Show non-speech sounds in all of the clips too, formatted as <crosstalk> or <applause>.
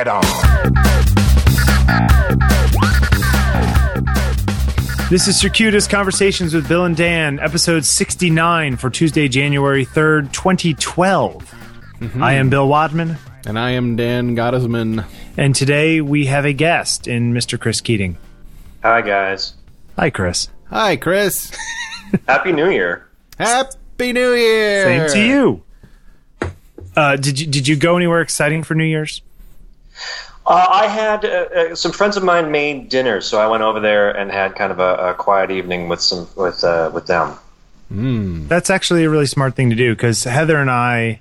right on. This is Circuitous Conversations with Bill and Dan, episode 69 for Tuesday, January 3rd, 2012. I am Bill Wadman, And I am Dan Gottesman. and today we have a guest in Mr. Chris Keating. Hi guys. Hi, Chris. Hi, Chris. <laughs> Happy New Year. Happy New Year. Same to you. Uh, did you did you go anywhere exciting for New Year's? Uh, I had uh, uh, some friends of mine made dinner, so I went over there and had kind of a, a quiet evening with some with uh, with them. That's actually a really smart thing to do because Heather and I,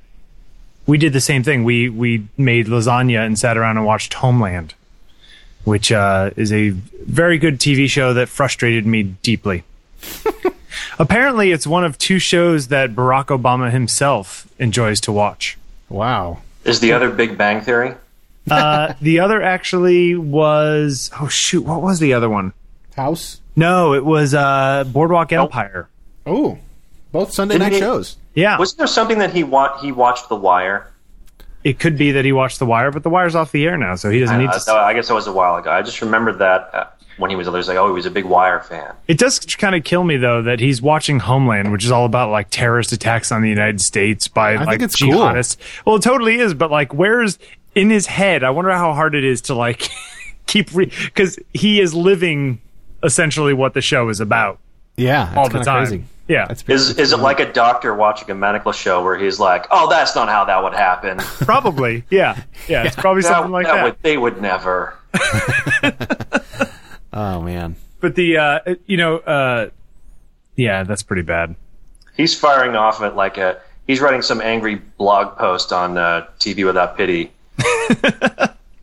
we did the same thing. We we made lasagna and sat around and watched Homeland, which uh, is a very good TV show that frustrated me deeply. <laughs> Apparently, it's one of two shows that Barack Obama himself enjoys to watch. Wow. Is the other Big Bang Theory? Uh, the other actually was oh shoot, what was the other one? House. No, it was uh, Boardwalk Empire. Oh, both Sunday Didn't night he- shows. Yeah, Wasn't there something that he wa- he watched The Wire? it could be that he watched The Wire, but The Wire's off the air now, so he doesn't need Uh, to. I guess that was a while ago. I just remembered that uh, when he was there. was like, oh, he was a big Wire fan. It does kind of kill me though that he's watching Homeland, which is all about like terrorist attacks on the United States by think like it's cool. jihadists. Well, it totally is, but like, where's in his head? I wonder how hard it is to like <laughs> keep because he is living essentially what the show is about Yeah, all the time. Crazy. Yeah, That's pretty- Is is it like a doctor watching a medical show where he's like, oh, that's not how that would happen. <laughs> probably. Yeah, yeah, it's probably That- something like that. Would, they would never. <laughs> oh man. But the uh, you know, uh, yeah, that's pretty bad. He's firing off at like a. He's writing some angry blog post on uh, TV Without Pity.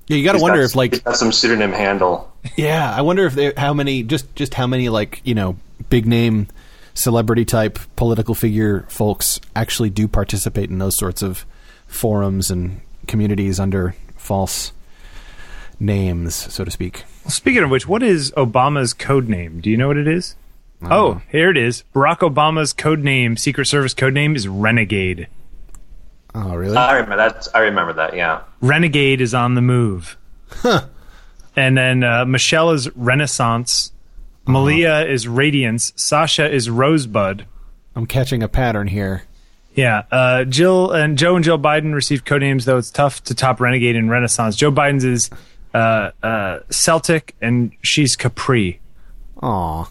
Yeah, you got to wonder That's- if like he's got some pseudonym handle. yeah, I wonder if they how many just just how many like you know big name celebrity type political figure folks actually do participate in those sorts of forums and communities under false names, so to speak. Speaking of which, what is Obama's code name? Do you know what it is? Oh, here it is. Barack Obama's code name, Secret Service code name is Renegade. Oh, really? I remember that. I remember that. Yeah. Renegade is on the move. And then uh, Michelle is Renaissance. Malia is Radiance. Sasha is Rosebud. I'm catching a pattern here. Yeah. Uh, Jill and Joe and Jill Biden received code names, though it's tough to top Renegade and Renaissance. Joe Biden's is uh, uh, Celtic, and she's Capri. Aw,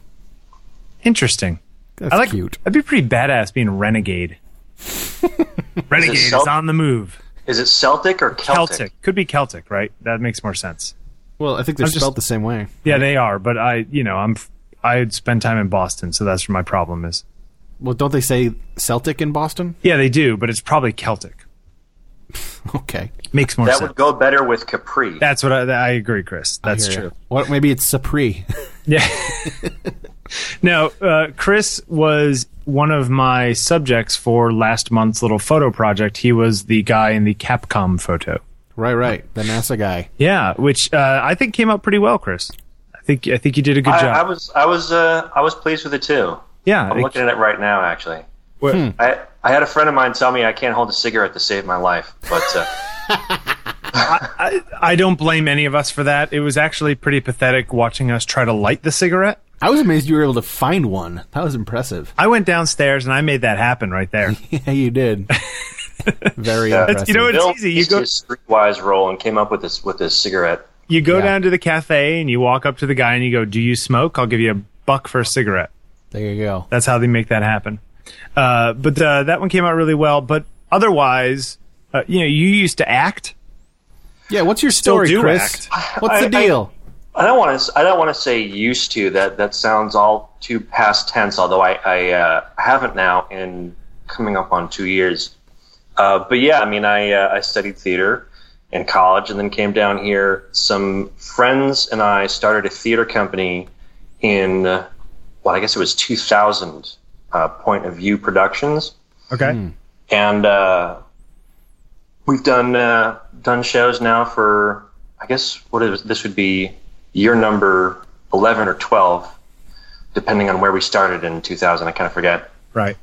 Interesting. that's I like. cute. That'd be pretty badass being a renegade. <laughs> renegade is Celt- on the move. Is it Celtic or Celtic? Celtic. could be Celtic, right? That makes more sense. Well, I think they're I'm just- spelled the same way. Yeah, they are. But I, you know, I'm. I spend time in Boston, so that's where my problem is. Well, don't they say Celtic in Boston? Yeah, they do, but it's probably Celtic. <laughs> Okay, Makes more That sense. would go better with Capri. That's what I, I agree, Chris. That's Here. true. What? Maybe it's Sapri. Yeah. <laughs> now, uh, Chris was one of my subjects for last month's little photo project. He was the guy in the Capcom photo. right, right. The NASA guy. Yeah, which uh, I think came out pretty well, Chris. I think I think you did a good I, job. I was I was uh, I was pleased with it too. yeah, I'm it- looking at it right now. Actually, well, I I had a friend of mine tell me I can't hold a cigarette to save my life, but uh, <laughs> I, I don't blame any of us for that. It was actually pretty pathetic watching us try to light the cigarette. I was amazed you were able to find one. That was impressive. I went downstairs and I made that happen right there. <laughs> Yeah, you did. <laughs> Very Yeah. impressive. you know, It's Bill easy. You used go- his streetwise role and came up with this with this cigarette. You go Yeah. down to the cafe and you walk up to the guy and you go, "Do you smoke? I'll give you a buck for a cigarette." there you go. That's how they make that happen. Uh, but uh, that one came out really well. But otherwise, uh, you know, you used to act. Yeah, what's your story, Chris? act. What's I- the deal? I don't want to. I don't want to say used to. That that sounds all too past tense. Although I I uh, haven't now in coming up on two years. Uh, but yeah, I mean, I uh, I studied theater in college and then came down here. Some friends and I started a theater company in uh, well, I guess it was 2000. Uh, Point of View Productions Okay. and uh, we've done uh, done shows now for I guess what is this would be year number eleven or twelve, depending on where we started in two thousand. I kind of forget. Right.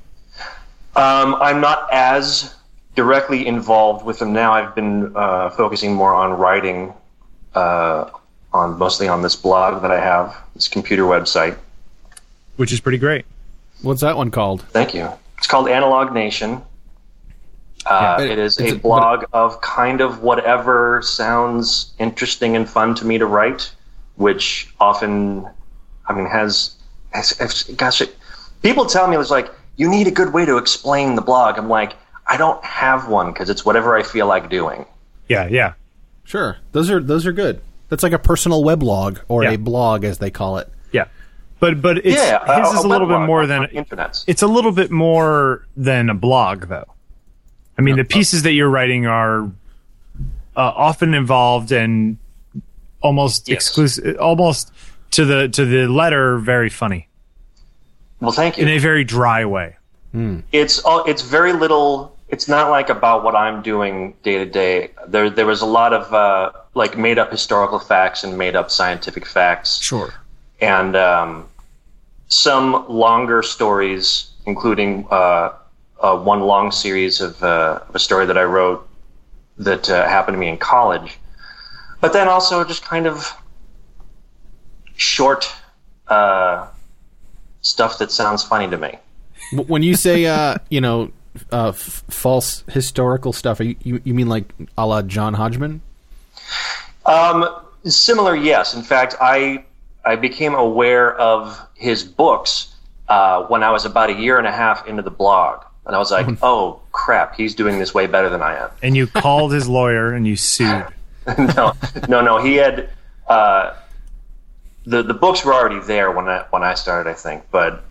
Um, I'm not as directly involved with them now. I've been uh, focusing more on writing, uh, on mostly on this blog that I have, this computer website. which is pretty great. What's that one called? Thank you. It's called Analog Nation. Uh, Yeah. it is It's a a- blog of kind of whatever sounds interesting and fun to me to write, which often, I mean, has, has, has gosh, it, people tell me it's like you need a good way to explain the blog. I'm like, I don't have one because it's whatever I feel like doing. Yeah, yeah. Sure, those are those are good. That's like a personal weblog or Yeah. a blog, as they call it. Yeah. But but it's yeah, his is a little bit more than the internet. it's a little bit more than a blog though. I mean, the pieces that you're writing are uh, often involved and almost Yes. exclusive almost to the to the letter very funny Well, thank you. in a very dry way. it's all it's very little it's not like about what i'm doing day to day there there was a lot of uh, like made up historical facts and made up scientific facts Sure. and um, some longer stories including uh, uh, one long series of, uh, of a story that i wrote that uh, happened to me in college but then also just kind of short uh, stuff that sounds funny to me When you say, uh, you know, uh, f- false historical stuff, are you, you you mean like a la John Hodgman? Um, similar, yes. In fact, I I became aware of his books uh, when I was about a year and a half into the blog, and I was like, <laughs> "Oh crap, he's doing this way better than I am." And you called his lawyer and you sued. <laughs> no, no, no. He had uh, the the books were already there when I when I started, I think, but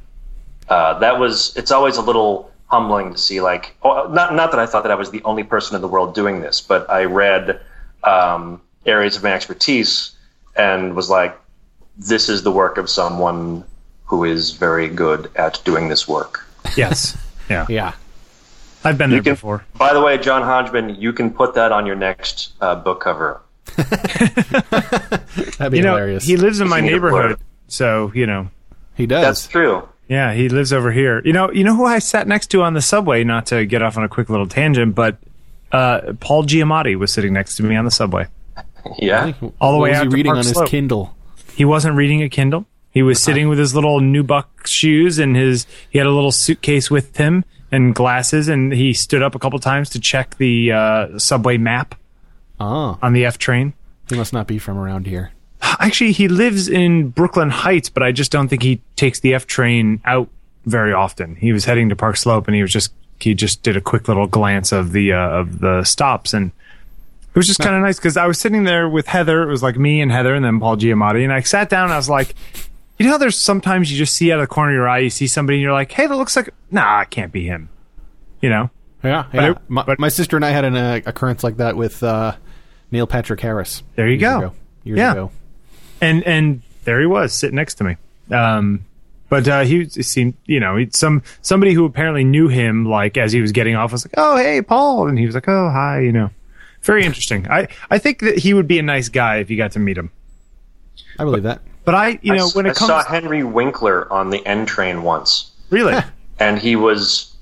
uh, that was it's always a little humbling to see like oh, not not that I thought that I was the only person in the world doing this, but I read um, areas of my expertise and was like, this is the work of someone who is very good at doing this work. Yes. <laughs> Yeah. Yeah. I've been there can- before. By the way, John Hodgman, you can put that on your next uh, book cover. <laughs> <laughs> That'd be You know, hilarious. he lives in my You need a neighborhood, so you know. he does. That's true. Yeah, he lives over here. You know, you know who I sat next to on the subway. Not to get off on a quick little tangent, but uh, Paul Giamatti was sitting next to me on the subway. <laughs> Yeah. all the what way was out he reading Park on his Kindle? He wasn't reading a Kindle. He was sitting with his little nubuck shoes and his. He had a little suitcase with him and glasses, and he stood up a couple times to check the uh, subway map Oh, on the F train. he must not be from around here. Actually, he lives in Brooklyn Heights, but I just don't think he takes the F train out very often. He was heading to Park Slope, and he was just he just did a quick little glance of the uh, of the stops, and it was just kind of nice because I was sitting there with Heather. It was like me and Heather, and then Paul Giamatti, and I sat down. and I was like, you know, how there's sometimes you just see out of the corner of your eye, you see somebody, and you're like, hey, that looks like nah, it can't be him. You know, Yeah, But it- my, but- my sister and I had an uh, occurrence like that with uh, Neil Patrick Harris. There you go. Ago, years Yeah. ago. and and there he was sitting next to me. Um, but uh, he seemed, you know, some somebody who apparently knew him, like as he was getting off, was like, "Oh, hey, Paul," and he was like, "Oh, hi," you know, very interesting. I I think that he would be a nice guy if you got to meet him. I believe that. But I, you know, I, when I it comes, saw Henry Winkler on the N train once, really, <laughs> and he was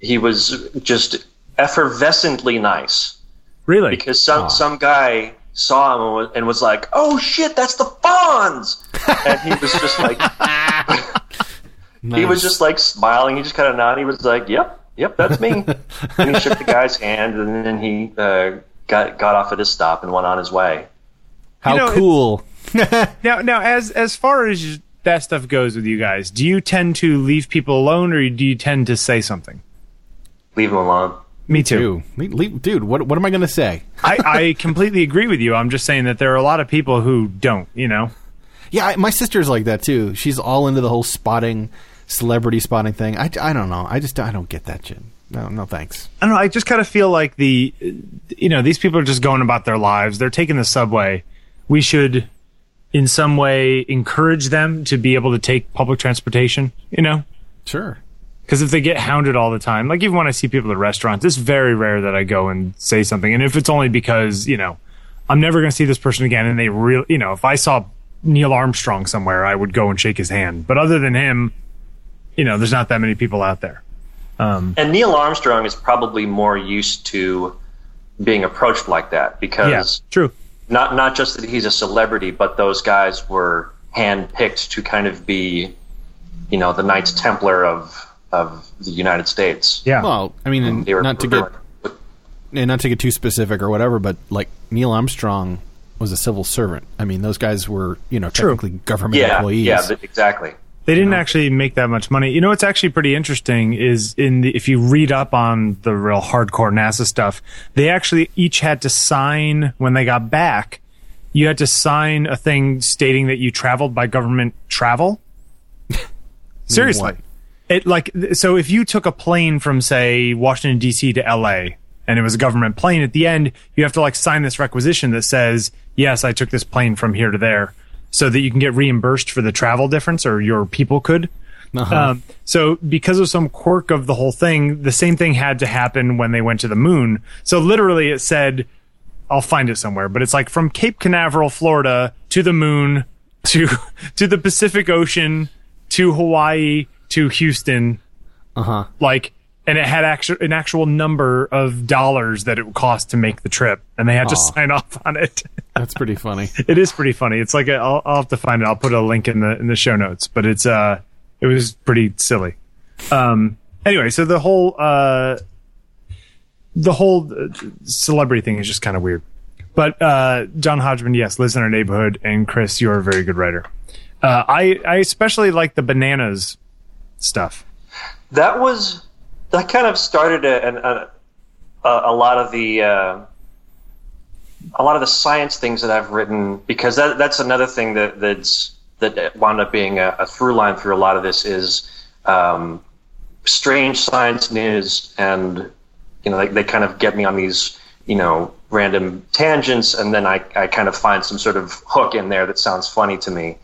he was just effervescently nice really, because some some guy saw him and was, and was like, "Oh shit, that's the Fonz," and he was just like <laughs> he was just like smiling. He just kind of nodded. He was like, "Yep, yep, that's me." <laughs> and he shook the guy's hand, and then he uh, got got off at his stop and went on his way. how you know, it- cool. <laughs> now now as as far as that stuff goes with you guys, do you tend to leave people alone, or do you tend to say something? Leave them alone. Me too. Dude, le- le- dude, what what am I going to say? <laughs> I, I completely agree with you. I'm just saying that there are a lot of people who don't. You know. Yeah, I, my sister's like that too. She's all into the whole spotting, celebrity spotting thing. I, I don't know. I just I don't get that shit. No, no thanks. I don't know. I just kind of feel like the, you know, these people are just going about their lives. They're taking the subway. We should, in some way, encourage them to be able to take public transportation. You know, Sure. because if they get hounded all the time, like even when I see people at restaurants, it's very rare that I go and say something. And if it's only because you know, I'm never going to see this person again, and they really, you know, if I saw Neil Armstrong somewhere, I would go and shake his hand. But other than him, you know, there's not that many people out there. Um, And Neil Armstrong is probably more used to being approached like that because yeah, true. Not not just that he's a celebrity, but those guys were handpicked to kind of be, you know, the Knights Templar of of the United States. Yeah. Well, I mean, and They were not to get and not to get too specific or whatever, but like Neil Armstrong was a civil servant. I mean, those guys were you know True. technically government yeah, employees. yeah, th- exactly. They didn't actually make that much money. You know what's actually pretty interesting is in the, if you read up on the real hardcore NASA stuff, they actually each had to sign when they got back. You had to sign a thing stating that you traveled by government travel. <laughs> Seriously, what? it like so if you took a plane from say Washington D.C. to L.A. and it was a government plane, at the end you have to like sign this requisition that says yes, I took this plane from here to there, so that you can get reimbursed for the travel difference, or your people could. Uh-huh. Um, so because of some quirk of the whole thing, the same thing had to happen when they went to the moon. So literally it said, I'll find it somewhere, but it's like from Cape Canaveral, Florida to the moon <laughs> to, to the Pacific Ocean to Hawaii to Houston. uh huh. Like, and it had actual, an actual number of dollars that it would cost to make the trip and they had to sign off <laughs> on it. That's pretty funny. <laughs> it is pretty funny. It's like, a, I'll, I'll have to find it. I'll put a link in the, in the show notes, but it's, uh, it was pretty silly. Um, anyway, so the whole, uh, the whole uh, celebrity thing is just kind of weird. But, uh, John Hodgman, yes, lives in our neighborhood. And Chris, you're a very good writer. Uh, I, I especially like the bananas stuff. That was that kind of started a, a, a, a lot of the uh, a lot of the science things that I've written because that that's another thing that that's that wound up being a, a through line through a lot of this is um, strange science news and you know they, they kind of get me on these you know random tangents and then I, I kind of find some sort of hook in there that sounds funny to me.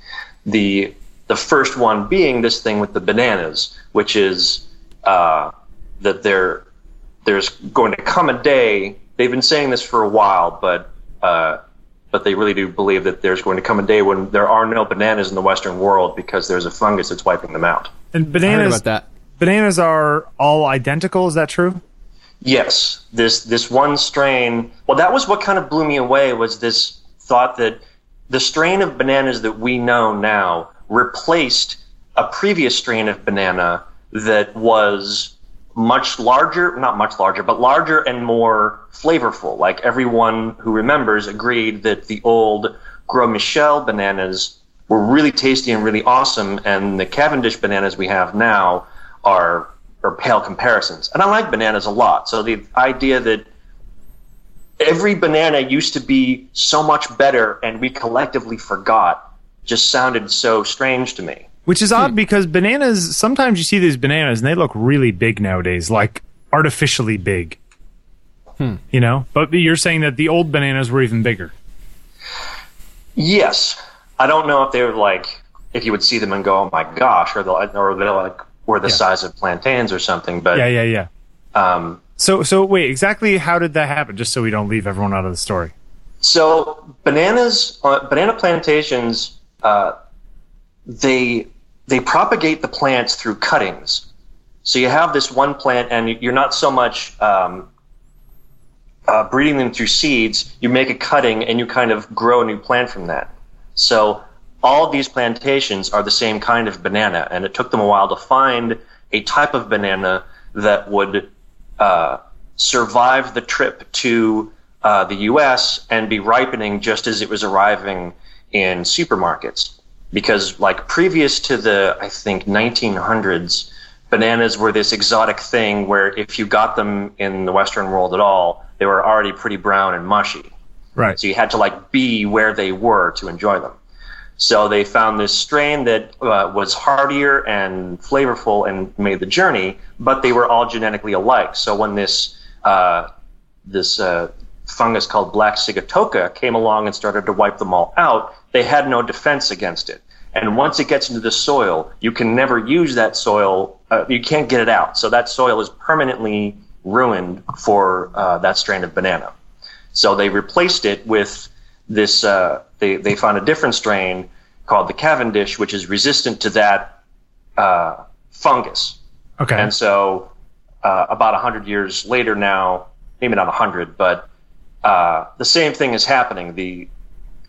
The the first one being this thing with the bananas which is uh, that there there's going to come a day they've been saying this for a while but uh, but they really do believe that there's going to come a day when there are no bananas in the western world because there's a fungus that's wiping them out And bananas, about that. bananas are all identical. Is that true? Yes, this this one strain. Well, that was what kind of blew me away was this thought that the strain of bananas that we know now replaced a previous strain of banana that was much larger, not much larger, but larger and more flavorful. Like everyone who remembers agreed that the old Gros Michel bananas were really tasty and really awesome, and the Cavendish bananas we have now are are pale comparisons. And I like bananas a lot. So the idea that every banana used to be so much better and we collectively forgot just sounded so strange to me. Which is odd because bananas, sometimes you see these bananas and they look really big nowadays, like artificially big. You know? But you're saying that the old bananas were even bigger. Yes. I don't know if they were like if you would see them and go, "Oh my gosh," or they'll or they're like were the Yeah. size of plantains or something. But Yeah, yeah, yeah. um, So, so wait, exactly how did that happen? Just so we don't leave everyone out of the story. So bananas, uh, banana plantations, uh, they they propagate the plants through cuttings. So you have this one plant, and you're not so much um, uh, breeding them through seeds. You make a cutting, and you kind of grow a new plant from that. So all these plantations are the same kind of banana, and it took them a while to find a type of banana that would uh, survive the trip to uh, the U.S. and be ripening just as it was arriving in supermarkets. Because, like previous to the, I think 1900s, bananas were this exotic thing where if you got them in the Western world at all, they were already pretty brown and mushy. Right. So you had to like be where they were to enjoy them. So they found this strain that uh, was hardier and flavorful and made the journey, but they were all genetically alike. So when this uh, this uh, fungus called black sigatoka came along and started to wipe them all out, they had no defense against it. And once it gets into the soil, you can never use that soil. Uh, you can't get it out. So that soil is permanently ruined for uh, that strain of banana. So they replaced it with this. Uh, they they found a different strain called the Cavendish, which is resistant to that uh, fungus. Okay. And so uh, about 100 years later now, maybe not 100, but uh, the same thing is happening. The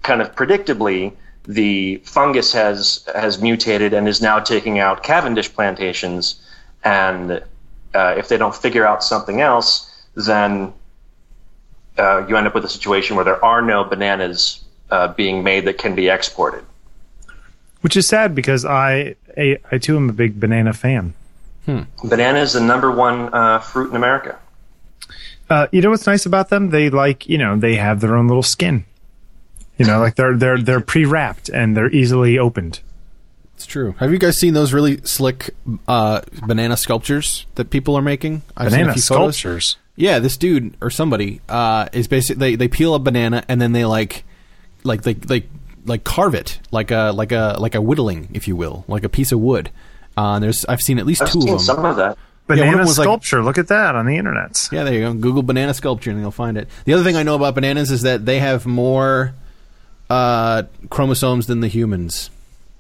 kind of predictably, the fungus has has mutated and is now taking out Cavendish plantations, and uh, if they don't figure out something else, then uh, you end up with a situation where there are no bananas uh, being made that can be exported. Which is sad because I, I, I too am a big banana fan. Banana is the number one uh, fruit in America. Uh, you know what's nice about them? They like, you know, they have their own little skin. You know, like they're they're they're pre-wrapped and they're easily opened. It's true. Have you guys seen those really slick uh, banana sculptures that people are making? I've seen a Banana few photos. sculptures. Yeah, this dude or somebody uh, is basically they, they peel a banana and then they like like they like like carve it like a like a like a whittling, if you will, like a piece of wood. Uh, there's I've seen at least I've two seen of them. some of that. One of Banana them was like- sculpture. Look at that on the internet. Yeah, there you go. Google banana sculpture and you'll find it. The other thing I know about bananas is that they have more uh, chromosomes than the humans,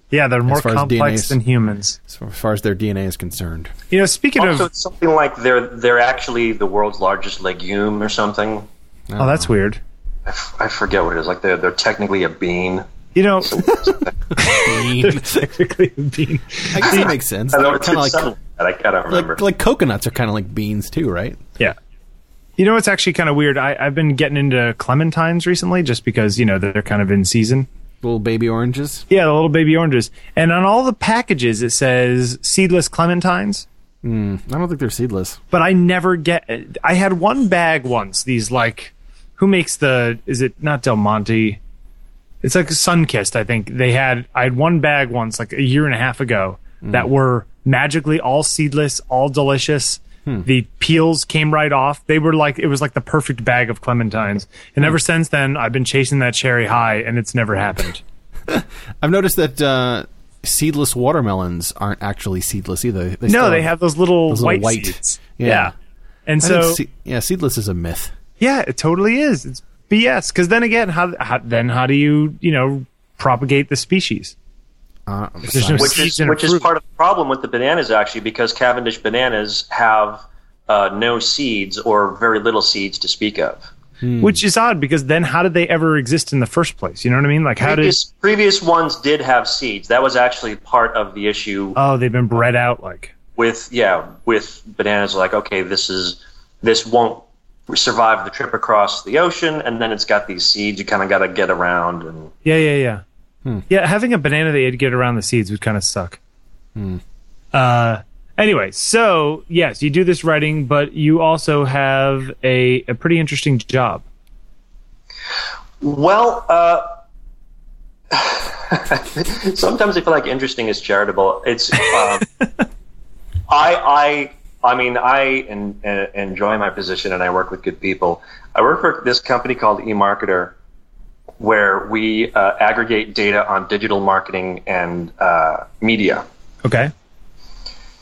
Yeah, they're more far as complex DNAs. than humans. as far- as their DNA is concerned. You know, speaking Also, of, it's something like they're they're actually the world's largest legume or something. oh, that's weird. I, f- I forget what it is. Like they're they're technically a bean. You know, <laughs> <laughs> they're technically a bean. I guess that makes sense. I know. It's kind of like, something like that. I can't remember. like like coconuts are kind of like beans too, right? Yeah. You know, it's actually kind of weird. I, I've been getting into clementines recently, just because you know they're kind of in season. Little baby oranges. Yeah, the little baby oranges, and on all the packages it says seedless clementines. Hmm, I don't think they're seedless. but I never get. I had one bag once. These like, who makes the? Is it not Del Monte? It's like Sunkist. I think they had. I had one bag once, like a year and a half ago, that hmm. were magically all seedless, all delicious. The peels came right off. They were like it was like the perfect bag of clementines. And ever since then, I've been chasing that cherry high, and it's never happened. <laughs> I've noticed that uh, seedless watermelons aren't actually seedless either. They no, they have those little those little white, white- seeds. yeah. And I so se- yeah, seedless is a myth. Yeah, it totally is. It's BS. Because then again, how, how then how do you you know propagate the species? Uh, no which is which is part of the problem with the bananas actually because Cavendish bananas have uh, no seeds or very little seeds to speak of. Which is odd because then how did they ever exist in the first place? You know what I mean? Like how did Previous, previous ones did have seeds. That was actually part of the issue oh they've been bred out like with yeah with bananas. Like okay, this is this won't survive the trip across the ocean, and then it's got these seeds. You kind of got to get around and yeah yeah yeah yeah having a banana that you had to get around the seeds would kind of suck. Uh, anyway, so yes, you do this writing, but you also have a a pretty interesting job. Well, uh, <laughs> sometimes I feel like interesting is charitable. It's um, <laughs> I I I mean I en- en- enjoy my position and I work with good people. I work for this company called eMarketer, where we uh, aggregate data on digital marketing and uh, media. Okay.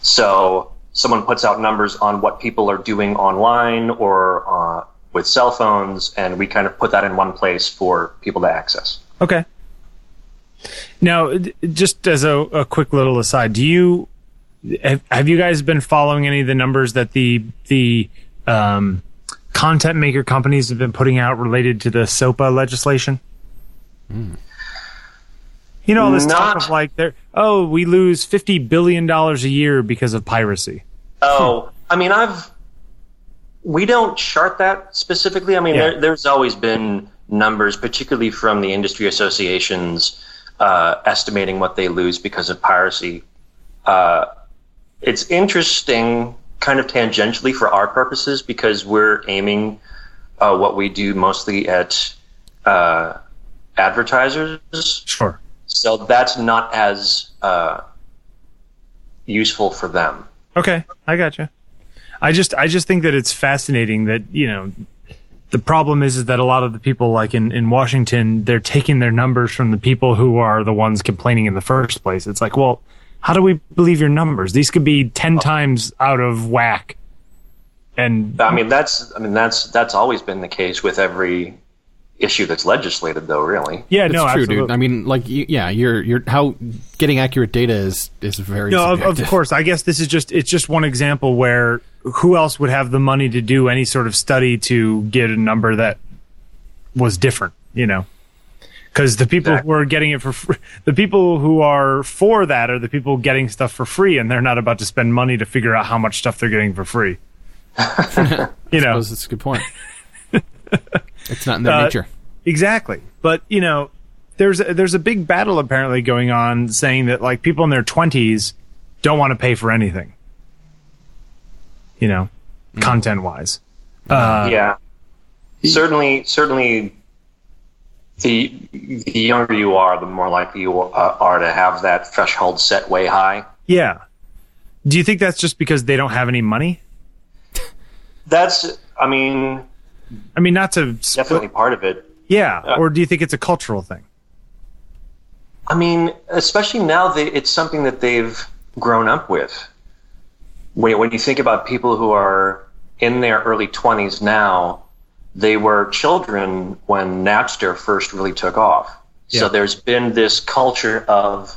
So someone puts out numbers on what people are doing online or uh, with cell phones, and we kind of put that in one place for people to access. Okay. Now, just as a, a quick little aside, do you have, have you guys been following any of the numbers that the the um, content maker companies have been putting out related to the SOPA legislation? You know, all this talk of like, they're, oh, we lose fifty billion dollars a year because of piracy. Oh, I mean, I've we don't chart that specifically. I mean, Yeah. there, there's always been numbers, particularly from the industry associations, uh, estimating what they lose because of piracy. Uh, it's interesting, kind of tangentially for our purposes, because we're aiming uh, what we do mostly at uh, advertisers. Sure. So that's not as uh, useful for them. Okay, I gotcha. I just I just think that it's fascinating that you know the problem is is that a lot of the people like in in Washington they're taking their numbers from the people who are the ones complaining in the first place. It's like, well, how do we believe your numbers? These could be ten times out of whack. And I mean, that's I mean that's that's always been the case with every issue that's legislated, though. Really, Yeah, It's no, true, absolutely. dude. I mean, like, yeah, you're you're how getting accurate data is is very No, of, subjective. of course. I guess this is just it's just one example where who else would have the money to do any sort of study to get a number that was different, you know? Because the people Exactly. who are getting it for free, the people who are for that are the people getting stuff for free, and they're not about to spend money to figure out how much stuff they're getting for free. <laughs> you know, That's a good point. <laughs> <laughs> it's not in their Uh, nature. Exactly. But, you know, there's a, there's a big battle apparently going on saying that like people in their 20s don't want to pay for anything. You know, content wise. Uh, yeah. Certainly, certainly. The the younger you are, the more likely you uh, are to have that threshold set way high. Yeah. Do you think that's just because they don't have any money? That's, I mean, I mean, not to split- definitely part of it. yeah, or do you think it's a cultural thing? I mean, especially now, they, it's something that they've grown up with. When, when you think about people who are in their early 20s now, they were children when Napster first really took off. Yeah. So there's been this culture of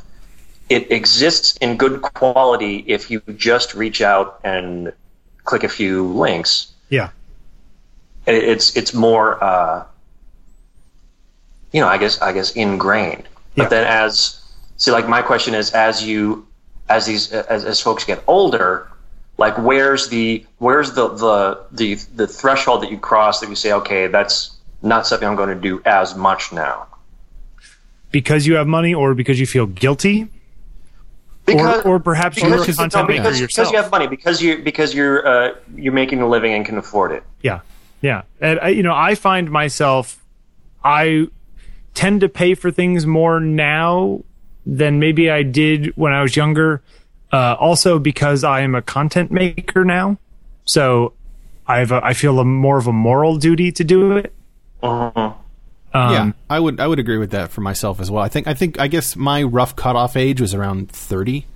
it exists in good quality if you just reach out and click a few links. Yeah. It- It's it's more, uh, you know, I guess I guess ingrained. But Yeah. then as see, like my question is, as you as these as, as folks get older, like where's the where's the the the the threshold that you cross that you say, okay, that's not something I'm going to do as much now. Because you have money or because you feel guilty? or, or perhaps you're a because, content no, maker yourself. because you have money because you because you're uh, you're making a living and can afford it. Yeah, yeah. And I, you know, I find myself, I tend to pay for things more now than maybe I did when I was younger. Uh, also because I am a content maker now, so I have a, I feel a more of a moral duty to do it. Mhm. Um, yeah, I would I would agree with that for myself as well. I think I think I guess my rough cutoff age was around thirty.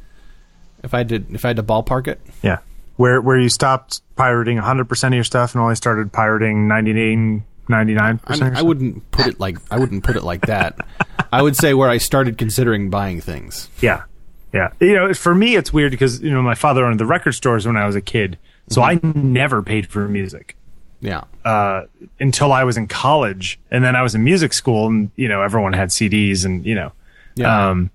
If I did if I had to ballpark it, yeah. Where where you stopped pirating 100% of your stuff and only started pirating 99 99%. I, I wouldn't put it like I wouldn't put it like that. <laughs> I would say where I started considering buying things. Yeah. Yeah. You know, for me, it's weird because, you know, my father owned the record stores when I was a kid. So I never paid for music Yeah, uh, until I was in college. And then I was in music school and, you know, everyone had CDs and, you know, yeah. um,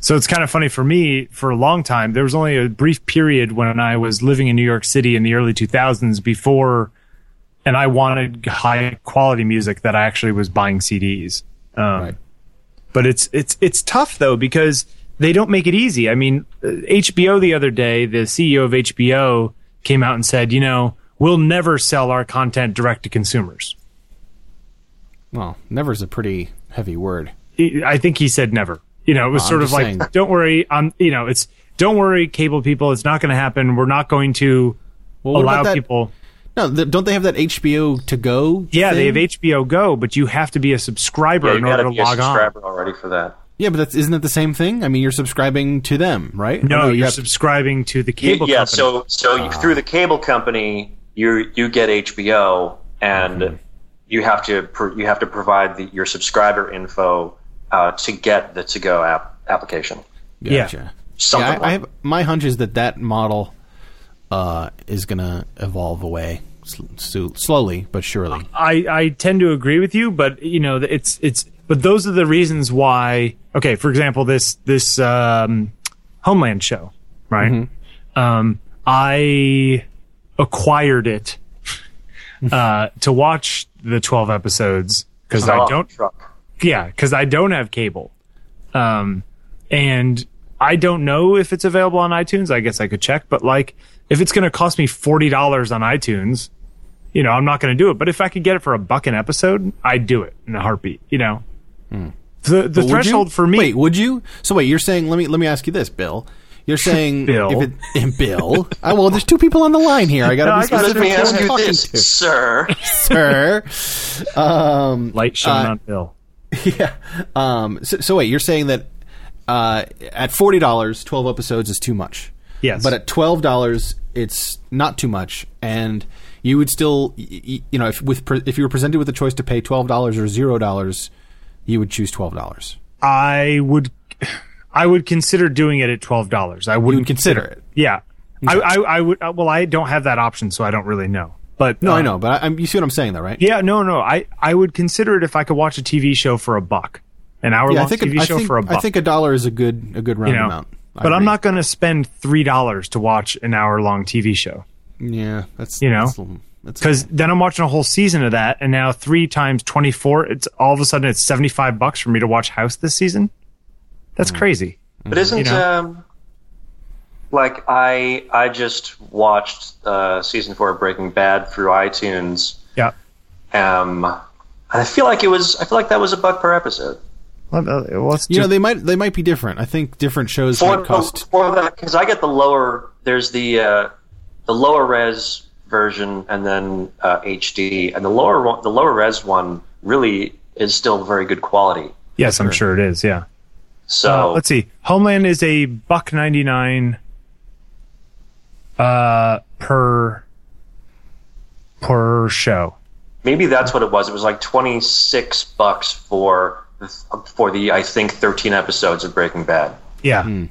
so it's kind of funny for me for a long time. There was only a brief period when I was living in New York City in the early 2000s before, and I wanted high quality music that I actually was buying CDs. Um, right. but it's it's it's tough though because they don't make it easy. I mean, uh, HBO the other day, the CEO of HBO came out and said, you know, we'll never sell our content direct to consumers. Well, never is a pretty heavy word. I think he said never. You know, it was Well, I'm sort of like, saying. don't worry, um, you know, it's don't worry, cable people, it's not going to happen. We're not going to Well, allow people. No, th- don't they have that HBO to go? Yeah, they have HBO Go, but you have to be a subscriber Yeah, you in order to to be a log on. subscriber already for that. Yeah, but that's isn't it the same thing? I mean, you're subscribing to them, right? No, Or you you're subscribing to the Y- cable yeah, company. so so you, through the cable company, you you get HBO, and you have to pr- you have to provide the, your subscriber info uh, to get the to go app application. Gotcha. Something Yeah, I, I have my hunch is that that model uh, is going to evolve away sl- so, slowly but surely. I, I tend to agree with you, but you know, it's it's but those are the reasons why. Okay, for example, this this um, Homeland show, right? Um, I acquired it <laughs> uh, to watch the twelve episodes because I Oh, don't. truck. Yeah, because I don't have cable, um, and I don't know if it's available on iTunes. I guess I could check, but like, if it's going to cost me forty dollars on iTunes, you know, I'm not going to do it. But if I could get it for a buck an episode, I'd do it in a heartbeat. You know, the the Would you? threshold for me. Wait, would you? So wait, you're saying? Let me let me ask you this, Bill. You're <laughs> saying Bill. If it, <laughs> Bill. Oh, well, there's two people on the line here. I got to No, be gotta- specific Let me ask you this, to, sir. <laughs> sir. Um, light shone uh, on Bill. <laughs> yeah. Um, so, so wait, you're saying that uh, at forty dollars, twelve episodes is too much. Yes. But at twelve dollars, it's not too much, and you would still, you know, if with if you were presented with a choice to pay twelve dollars or zero dollars, you would choose twelve dollars. I would, I would consider doing it at twelve dollars. I wouldn't would consider it. Yeah, I, I, I would. uh, Well, I don't have that option, so I don't really know. But No, uh, I know, but I, I'm, you see what I'm saying, though, right? Yeah, no, no. I, I would consider it if I could watch a TV show for a buck, an hour Yeah, long I think TV I show think, for a buck. I think a dollar is a good a good round you know, amount. I but I'm not going to spend three dollars to watch an hour long TV show Yeah, that's You know? that's, a because then I'm watching a whole season of that, and now three times twenty four. It's all of a sudden it's seventy five bucks for me to watch House this season. That's Hmm. crazy. But isn't You know? um like I I just watched uh, season four of Breaking Bad through iTunes. Yeah. Um, I feel like it was I feel like that was a buck per episode. Well, let's you know they might they might be different. I think different shows For, might cost. for that because I get the lower there's the uh, the lower res version and then uh, HD and the lower one, the lower res one really is still very good quality. yes, I'm sure it is. Yeah. So Uh, let's see. Homeland is a buck ninety nine uh per per show. maybe that's what it was. It was like twenty six bucks for for the I think thirteen episodes of Breaking Bad. Yeah.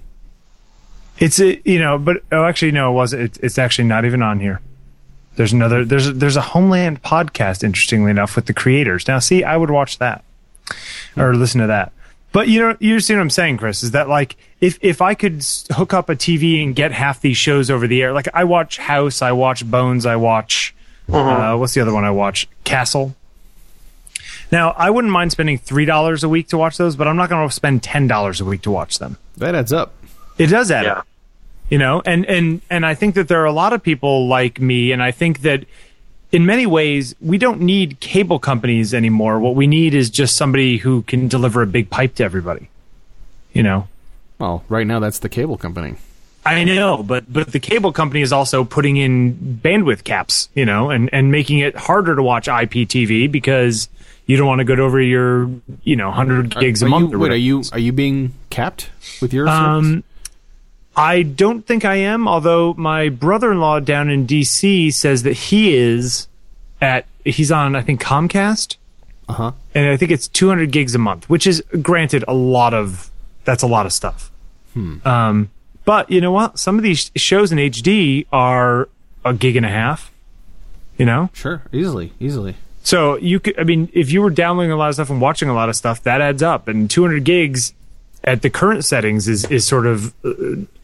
It's a, you know, but oh, actually no, it wasn't. It, it's actually not even on here. There's another. There's a, there's a Homeland podcast. Interestingly enough, with the creators. Now, see, I would watch that or listen to that. But you know, you see what I'm saying, Chris? Is that like if if I could hook up a TV and get half these shows over the air? Like I watch House, I watch Bones, I watch uh, what's the other one I watch? Castle. Now, I wouldn't mind spending three dollars a week to watch those, but I'm not going to spend ten dollars a week to watch them. That adds up. It does add Yeah. up you know and and and i think that there are a lot of people like me and i think that in many ways we don't need cable companies anymore what we need is just somebody who can deliver a big pipe to everybody you know Well, right now that's the cable company. i know but but the cable company is also putting in bandwidth caps you know and and making it harder to watch iptv because you don't want to go over your you know 100 gigs a Are month you, or wait, are you are you being capped with your? Um, service? I don't think I am, although my brother-in-law down in DC says that he is at he's on I think Comcast. Uh-huh. And I think it's 200 gigs a month, which is granted a lot of that's a lot of stuff. Um, but you know what? Some of these shows in HD are a gig and a half. You know? Sure, easily, easily. So you could, I mean, if you were downloading a lot of stuff and watching a lot of stuff, that adds up. And 200 gigs at the current settings is is sort of, uh,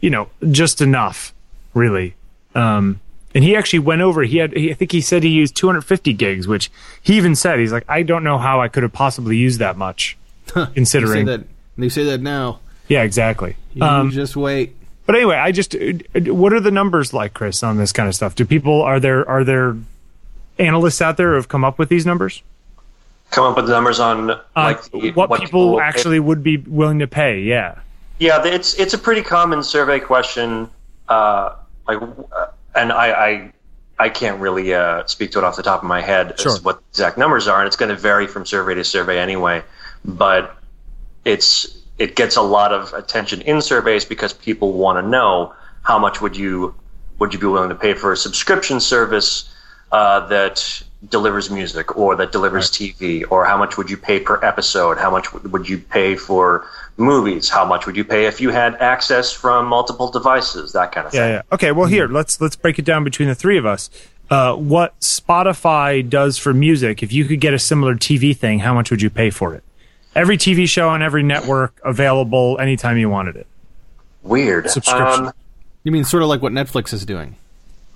you know, just enough, really. Um, and he actually went over. He had, he, I think he said he used 250 gigs, which he even said he's like, I don't know how I could have possibly used that much, They say considering. that. They say that now. Yeah, exactly. You Um, just wait. but anyway, I just, what are the numbers like, Chris, on this kind of stuff? Do people are there are there analysts out there who have come up with these numbers? Come up with numbers on Uh, like the- what, people will pay. actually would be willing to pay. Yeah. Yeah, it's it's a pretty common survey question. Uh, like, uh, and I, I I can't really uh, speak to it off the top of my head Sure. as what the exact numbers are, and it's going to vary from survey to survey anyway. But it's it gets a lot of attention in surveys because people want to know how much would you would you be willing to pay for a subscription service uh, that delivers music or that delivers TV, or how much would you pay per episode? How much would would you pay for movies? How much would you pay if you had access from multiple devices? That kind of Yeah, thing. yeah. Okay, well here, let's let's break it down between the three of us. Uh, what Spotify does for music, if you could get a similar TV thing, how much would you pay for it? Every TV show on every network available anytime you wanted it. Weird. Subscription. Um, You mean sort of like what Netflix is doing?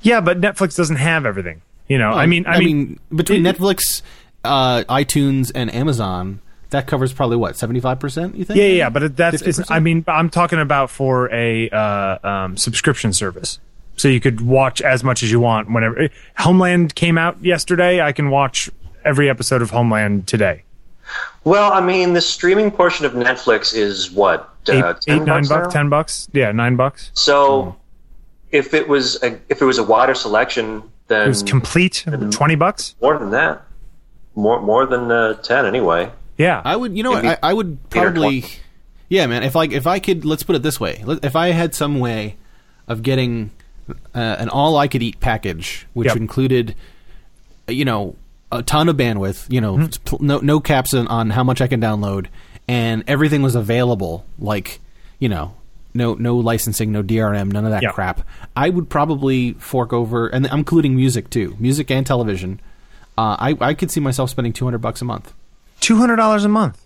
Yeah, but Netflix doesn't have everything. You know, I mean, I, mean, between it- Netflix, uh, iTunes, and Amazon, that covers probably what seventy five percent. You think? yeah, yeah, yeah, but that's. It's, I mean, I'm talking about for a uh, um, subscription service, so you could watch as much as you want whenever. Homeland came out yesterday. I can watch every episode of Homeland today. well, I mean, the streaming portion of Netflix is what Eight, uh, eight, 10 nine bucks bucks, now? ten bucks. Yeah, nine bucks. So, if it was a, if it was a wider selection, then It was complete. Twenty bucks. more than that, more more than uh, ten anyway. Yeah. I would. You know, I, I would probably. Yeah, man. If like if I could, let's put it this way: if I had some way of getting uh, an all I could eat package, which Yep. included, uh, you know, a ton of bandwidth, you know, Mm-hmm. no, no caps on, on how much I can download, and everything was available, like, you know, no no licensing, no DRM, none of that Yep. crap. I would probably fork over, and I'm including music too, music and television. Uh, I I could see myself spending 200 bucks a month. Two hundred dollars a month.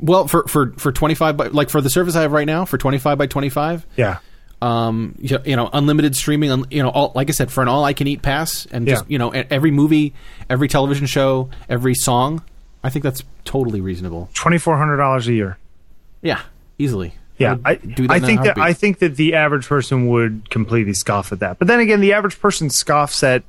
Well, for for for 25 by, like for the service I have right now for 25 by 25, Yeah. um, you know, unlimited streaming, you know, all, like I said, for an all I can eat pass, and just Yeah. you know, every movie, every television show, every song, I think that's totally reasonable. Twenty four hundred dollars a year. Yeah, easily. Yeah, I, do that I think that. I think that the average person would completely scoff at that. But then again, the average person scoffs at,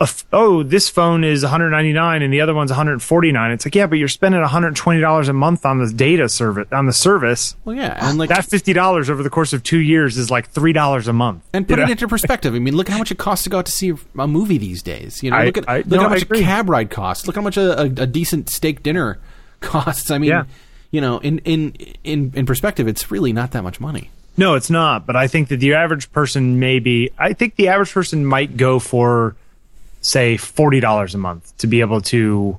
a f- oh, this phone is 199 and the other one's 149. It's like, yeah, but you're spending 120 dollars a month on the data service on the service. Well, yeah, and like That fifty dollars over the course of two years is like three dollars a month. And put it know? into perspective. I mean, look at how much it costs to go out to see a movie these days. You know, I- look at I- look no, how much a cab ride costs. Look how much a, a, a decent steak dinner <laughs> costs. I mean, Yeah. You know, in, in in in perspective, it's really not that much money. No, it's not. But I think that the average person maybe. I think the average person might go for, say, forty dollars a month to be able to.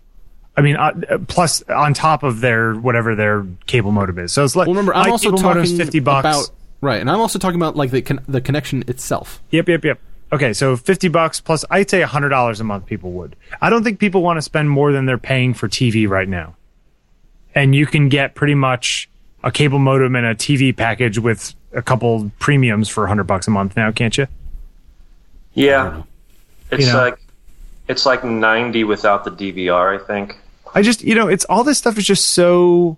I mean, uh, plus on top of their whatever their cable modem is. So it's like Well, remember, I'm also talking fifty bucks. about right, and I'm also talking about like the con- the connection itself. Yep, yep, yep. Okay, so fifty bucks plus. I'd say hundred dollars a month. People would. I don't think people want to spend more than they're paying for TV right now. And you can get pretty much a cable modem and a TV package with a couple premiums for hundred bucks a month now, can't you? Yeah, it's You know. like it's like ninety without the DVR. I think. I just, you know, it's all this stuff is just so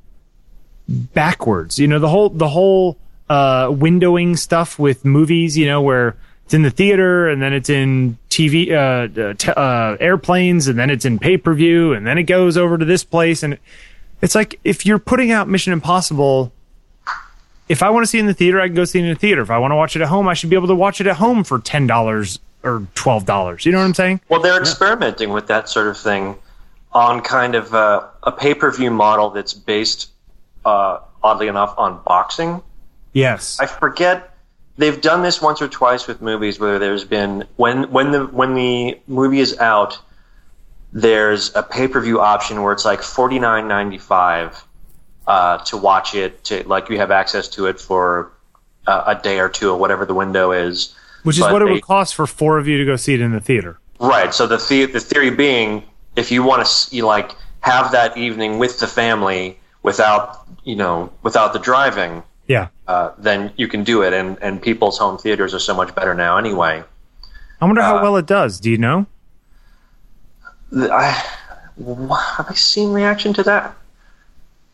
backwards. You know, the whole the whole uh, windowing stuff with movies. You know, where it's in the theater and then it's in TV, uh, uh, t- uh, airplanes, and then it's in pay per view, and then it goes over to this place, and it's like if you're putting out Mission Impossible. If I want to see it in the theater, I can go see it in the theater. If I want to watch it at home, I should be able to watch it at home for ten dollars or twelve dollars. You know what I'm saying? Well, they're experimenting with that sort of thing on kind of uh, a pay per view model that's based, uh, oddly enough, on boxing. Yes. I forget they've done this once or twice with movies where there's been when when the when the movie is out, there's a pay per view option where it's like forty nine ninety five uh, to watch it to like you have access to it for uh, a day or two or whatever the window is. Which is But what it they- would cost for four of you to go see it in the theater. Right. So the the, the theory being, if you want to you like have that evening with the family without you know without the driving, Yeah. uh, then you can do it. And and people's home theaters are so much better now anyway. I wonder how Uh, well it does. Do you know? I, have I seen reaction to that?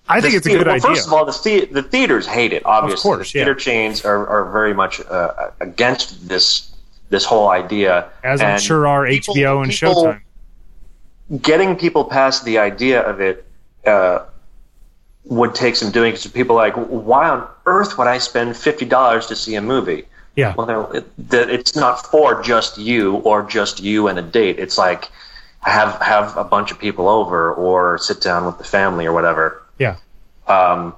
I think The it's a good well, idea. First of all, the, the the theaters hate it. Obviously, course, the yeah. chains are, are very much uh, against this this whole idea. As I'm sure are people- HBO and people- Showtime. getting people past the idea of it uh, would take some doing. Because people are like, why on earth would I spend fifty dollars to see a movie? Yeah. Well, it, that it's not for just you or just you and a date. It's like have have a bunch of people over or sit down with the family or whatever. Yeah. Um,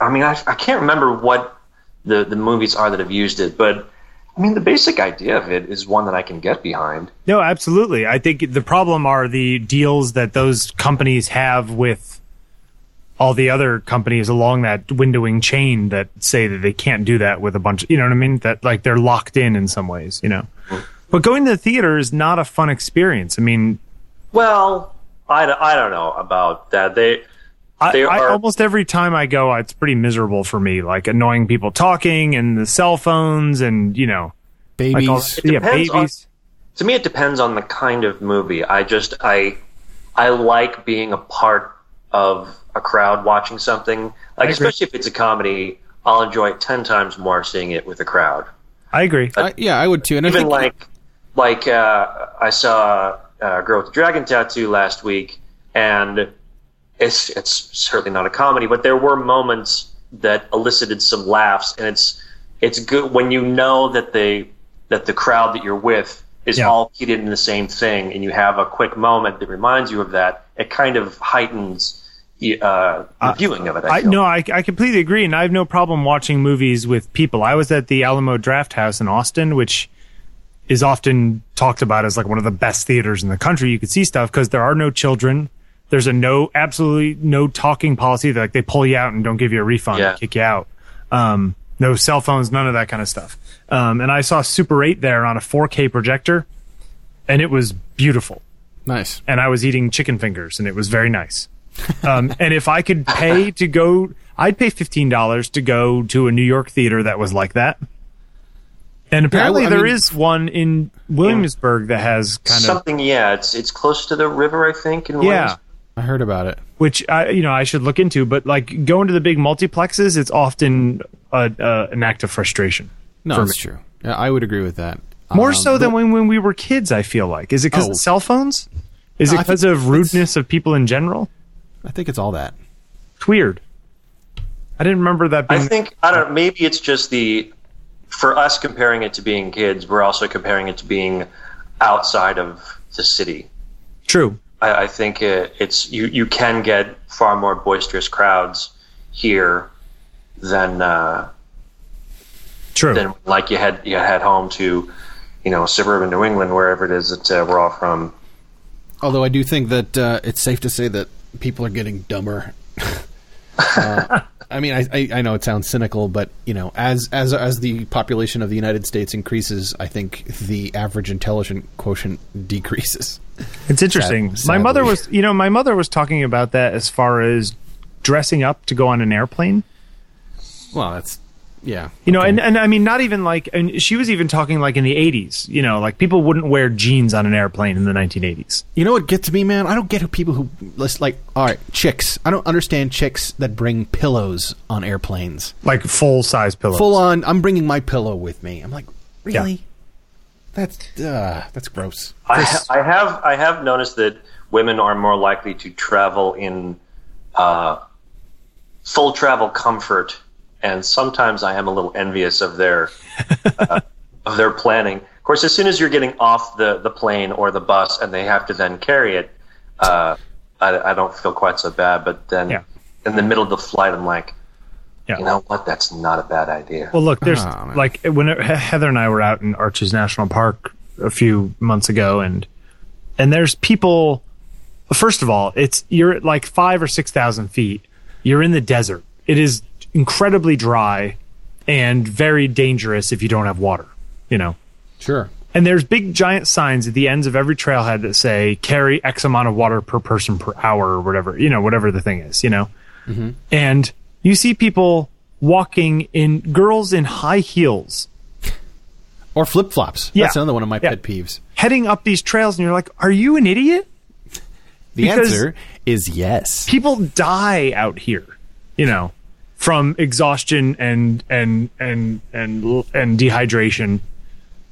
I mean, I, I can't remember what the the movies are that have used it, but I mean, the basic idea of it is one that I can get behind. No, absolutely. I think the problem are the deals that those companies have with all the other companies along that windowing chain that say that they can't do that with a bunch of, you know what I mean? That like they're locked in in some ways, you know. But going to the theater is not a fun experience. I mean, Well, I, don't- I don't know about that. They I, They I are- almost every time I go, it's pretty miserable for me. Like annoying people talking and the cell phones and you know, like all, Babies. yeah, depends on- babies. to me it depends on the kind of movie. I just I I like being a part of a crowd watching something. Like especially if it's a comedy, I'll enjoy it ten times more seeing it with a crowd. I agree. I, yeah, I would too. And I Even think, like like uh, I saw a Girl with a Dragon Tattoo last week, and it's it's certainly not a comedy, but there were moments that elicited some laughs, and it's it's good when you know that they that the crowd that you're with is Yeah. all keyed in the same thing, and you have a quick moment that reminds you of that. It kind of heightens uh, viewing of it. I, I no, I, I completely agree, and I have no problem watching movies with people. I was at the Alamo Drafthouse in Austin, which is often talked about as like one of the best theaters in the country. You could see stuff because there are no children. There's a no, absolutely no talking policy. Like they pull you out and don't give you a refund, Yeah. kick you out. Um, no cell phones, none of that kind of stuff. Um, and I saw Super 8 there on a 4K projector, and it was beautiful Nice. and I was eating chicken fingers, and it was very nice. Um, <laughs> and if I could pay to go, I'd pay fifteen dollars to go to a New York theater that was like that. And apparently, I there mean- is one in Williamsburg that has kind of Something, yeah. It's it's close to the river, I think. In yeah, I heard about it. which I you know I should look into. But like going to the big multiplexes, it's often a, uh, an act of frustration. No, for it's me. true. Yeah, I would agree with that. More Um, so than when, when we were kids. I feel like is it because Oh. of cell phones? Is No, it because of rudeness of people in general? I think it's all that. It's weird. I didn't remember that being. I think I don't. know, Maybe it's just the for us comparing it to being kids. We're also comparing it to being outside of the city. True. I, I think it, it's you. You can get far more boisterous crowds here than uh, True. than like you had you had home to, you know, suburban New England, wherever it is that uh, we're all from. Although I do think that uh, it's safe to say that people are getting dumber. <laughs> uh, <laughs> I mean, I, I, I know it sounds cynical, but you know, as as as the population of the United States increases, I think the average intelligent quotient decreases. It's interesting. Sad- my mother was, you know, my mother was talking about that as far as dressing up to go on an airplane. Well, that's yeah. You know, okay. and, and I mean, not even like, and she was even talking like in the 80s, you know, like people wouldn't wear jeans on an airplane in the 1980s. You know what gets me, man? I don't get who people who like. All right, chicks. I don't understand chicks that bring pillows on airplanes. Like full size pillows. Full on. I'm bringing my pillow with me. I'm like, really? That's uh, that's gross. I, ha- I have I have noticed that women are more likely to travel in uh, full travel comfort, and sometimes I am a little envious of their uh, of their planning. Of course, as soon as you're getting off the, the plane or the bus and they have to then carry it, uh, I, I don't feel quite so bad. But then Yeah. in the middle of the flight, I'm like, Yeah. you know what? That's not a bad idea. Well, look, there's Oh, like when it, Heather and I were out in Arches National Park a few months ago, and and there's people. First of all, it's you're at like five or six thousand feet. You're in the desert. It is incredibly dry and very dangerous if you don't have water. You know, Sure. and there's big giant signs at the ends of every trailhead that say carry X amount of water per person per hour or whatever, you know, whatever the thing is, you know. Mm-hmm. And you see people walking in girls in high heels Or flip flops. Yeah. That's another one of my Yeah. pet peeves. heading up these trails and you're like, are you an idiot? The Because- answer is yes. People die out here, you know, from exhaustion and and and and and dehydration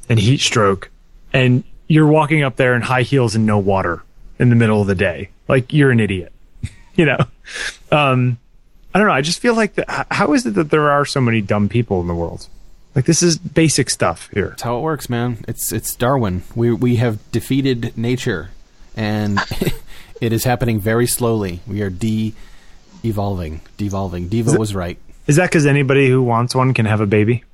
and heat stroke. And you're walking up there in high heels and no water in the middle of the day. Like you're an idiot. <laughs> you know. Um I don't know, I just feel like the, how is it that there are so many dumb people in the world? Like this is basic stuff here. That's how it works, man. It's it's Darwin. We we have defeated nature, and <laughs> it is happening very slowly. We are de evolving, devolving. Devo was right. Is that because anybody who wants one can have a baby?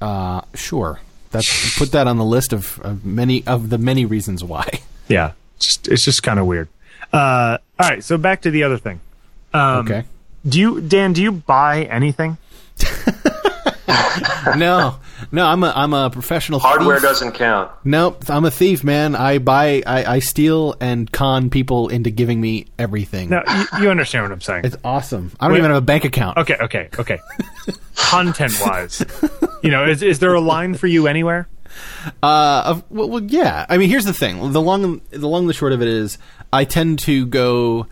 Uh, sure. That's put that on the list of, of many of the many reasons why. <laughs> Yeah, it's just it's just kind of weird. Uh, all right, so back to the other thing. Um, okay. Do you, Dan? Do you buy anything? <laughs> no, no. I'm a I'm a professional. Hardware thief. doesn't count. Nope, I'm a thief, man. I buy, I, I steal and con people into giving me everything. No, you, you understand what I'm saying. It's awesome. I don't Wait. even have a bank account. Okay, okay, okay. Content wise, you know, is is there a line for you anywhere? Uh, of, well, well, yeah. I mean, here's the thing. The long, the long, and the short of it is, I tend to go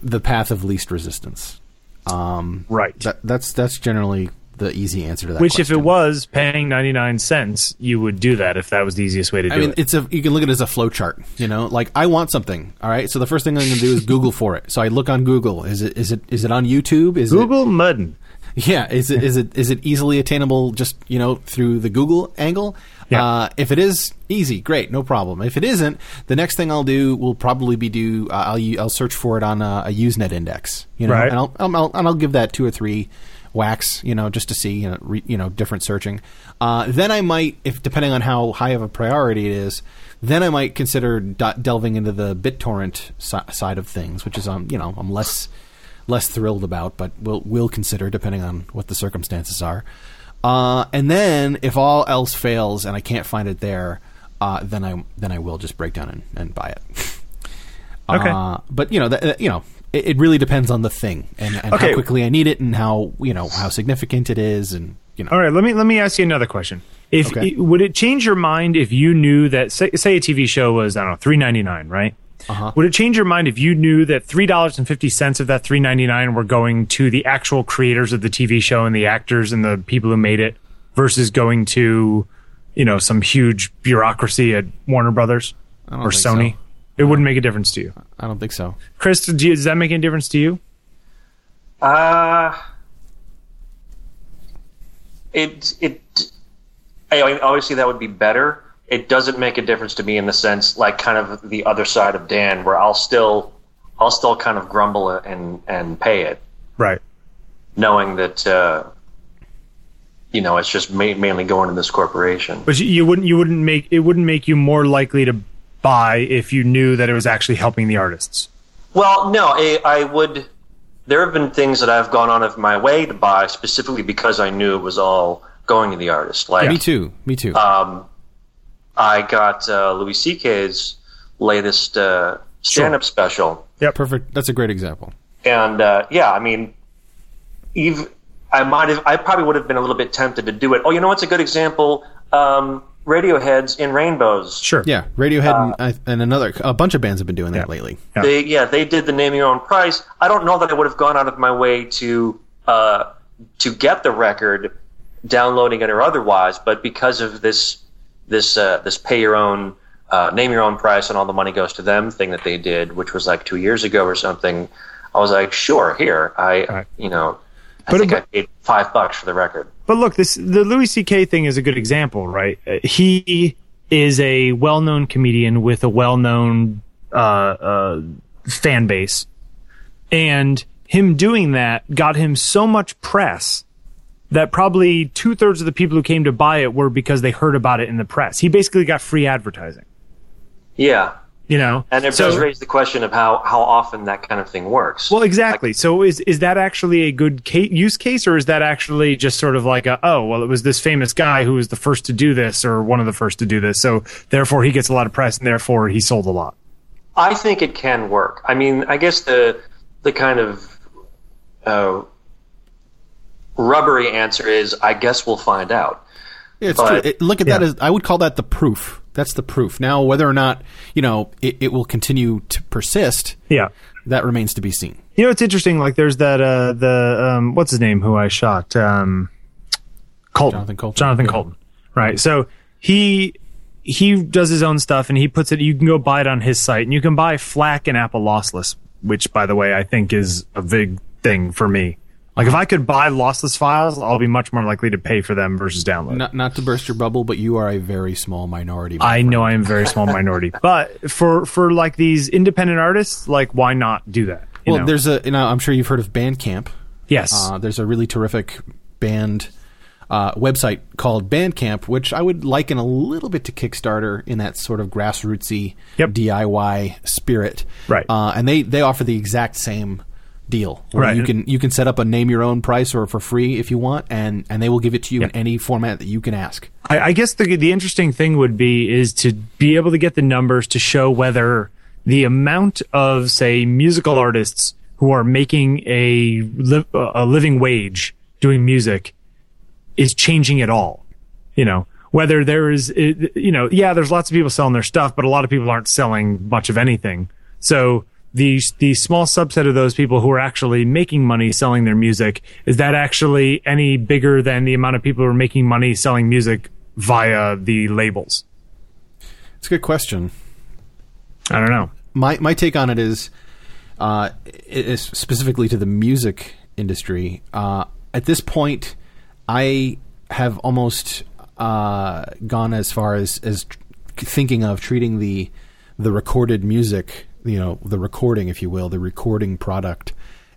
the path of least resistance. Um, Right. that, that's that's generally the easy answer to that. Which, if it was paying ninety nine cents, you would do that if that was the easiest way to do it. I mean, it. it's a you can look at it as a flow chart. You know, like I want something. All right, so the first thing I'm going to do is Google for it. So I look on Google. Is it is it is it on YouTube? Is it Google Muddin. Yeah, is it is it is it easily attainable just you know through the Google angle? Yeah. Uh, if it is easy, great, no problem. If it isn't, the next thing I'll do will probably be do uh, I'll I'll search for it on a, a Usenet index, you know, Right. and I'll, I'll, I'll and I'll give that two or three whacks, you know, just to see you know re, you know different searching. Uh, then I might, if depending on how high of a priority it is, then I might consider d- delving into the BitTorrent si- side of things, which is um you know I'm less less thrilled about, but we'll we'll consider depending on what the circumstances are. Uh, and then if all else fails and I can't find it there, uh, then I then I will just break down and, and buy it. <laughs> Okay. Uh, but you know, that- you know, it, it really depends on the thing and, and Okay. how quickly I need it and how you know how significant it is and you know. All right, let me let me ask you another question. If Okay. would it change your mind if you knew that say, say a TV show was I don't know three ninety nine, right? Uh-huh. Would it change your mind if you knew that three dollars and fifty cents of that three ninety nine were going to the actual creators of the TV show and the actors and the people who made it, versus going to, you know, some huge bureaucracy at Warner Brothers or Sony? so. It wouldn't make a difference to you, I don't think so. Chris. Do you, does that make any difference to you? Uh, it it. I mean, obviously, that would be better. It doesn't make a difference to me in the sense, like, kind of the other side of Dan, where I'll still, I'll still kind of grumble and and pay it, Right. knowing that, uh, you know, it's just ma- mainly going to this corporation. But you, you wouldn't you wouldn't make it wouldn't make you more likely to buy if you knew that it was actually helping the artists. Well, no, I, I would. There have been things that I've gone out of my way to buy specifically because I knew it was all going to the artist. Like, Me too. Me too. um, I got uh, Louis C.K.'s latest uh, stand-up special, Yeah, Perfect. That's a great example. and uh, yeah, I mean, even I might have, I probably would have been a little bit tempted to do it. Oh, you know what's a good example? Um, Radiohead's "In Rainbows." Sure. Yeah, Radiohead and, and another a bunch of bands have been doing that lately. Yeah. They yeah they did the name your own price. I don't know that I would have gone out of my way to uh, to get the record, downloading it or otherwise, but because of this this uh, this pay your own uh, name your own price and all the money goes to them thing that they did, which was like two years ago or something. I was like, sure, here I Right. you know I But- think I paid five bucks for the record. But look, this the Louis C.K. thing is a good example, right? Uh, He is a well-known comedian with a well-known uh, uh, fan base, and him doing that got him so much press that probably two thirds of the people who came to buy it were because they heard about it in the press. He basically got free advertising. Yeah, You know, and it So- does raise the question of how how often that kind of thing works. Well, exactly. So is is that actually a good ca- use case, or is that actually just sort of like a oh well, it was this famous guy who was the first to do this or one of the first to do this, so therefore he gets a lot of press and therefore he sold a lot. I think it can work. I mean, I guess the the kind of uh, rubbery answer is, I guess we'll find out. Yeah, it's But- true. It, look at that as I would call that the proof. That's the proof. Now, whether or not you know it, it will continue to persist, Yeah. that remains to be seen. You know, it's interesting. Like, there's that uh, the um, what's his name who I shot, um, Coulton, Jonathan Coulton. Jonathan. Coulton, right? So he he does his own stuff and he puts it. You can go buy it on his site, and you can buy FLAC and Apple lossless, which, by the way, I think is a big thing for me. Like, if I could buy lossless files, I'll be much more likely to pay for them versus download. Not not to burst your bubble, but you are a very small minority. I know I am a very small minority, <laughs> but for for like these independent artists, like why not do that? Well, know? there's a you know I'm sure you've heard of Bandcamp. yes, Uh, there's a really terrific band uh, website called Bandcamp, which I would liken a little bit to Kickstarter in that sort of grassrootsy Yep. DIY spirit. Right. Uh, and they, they offer the exact same deal. Right. You can you can set up a name your own price or for free if you want, and, and they will give it to you in any format that you can ask. I, I guess the the interesting thing would be is to be able to get the numbers to show whether the amount of say musical artists who are making a li- a living wage doing music is changing at all. You know, whether there is, you know, yeah, there's lots of people selling their stuff, but a lot of people aren't selling much of anything. So the the small subset of those people who are actually making money selling their music is that actually any bigger than the amount of people who are making money selling music via the labels? It's a good question. I don't know. my my take on it is, uh, it is specifically to the music industry. Uh, at this point, I have almost uh, gone as far as as thinking of treating the the recorded music, you know, the recording, if you will, the recording product,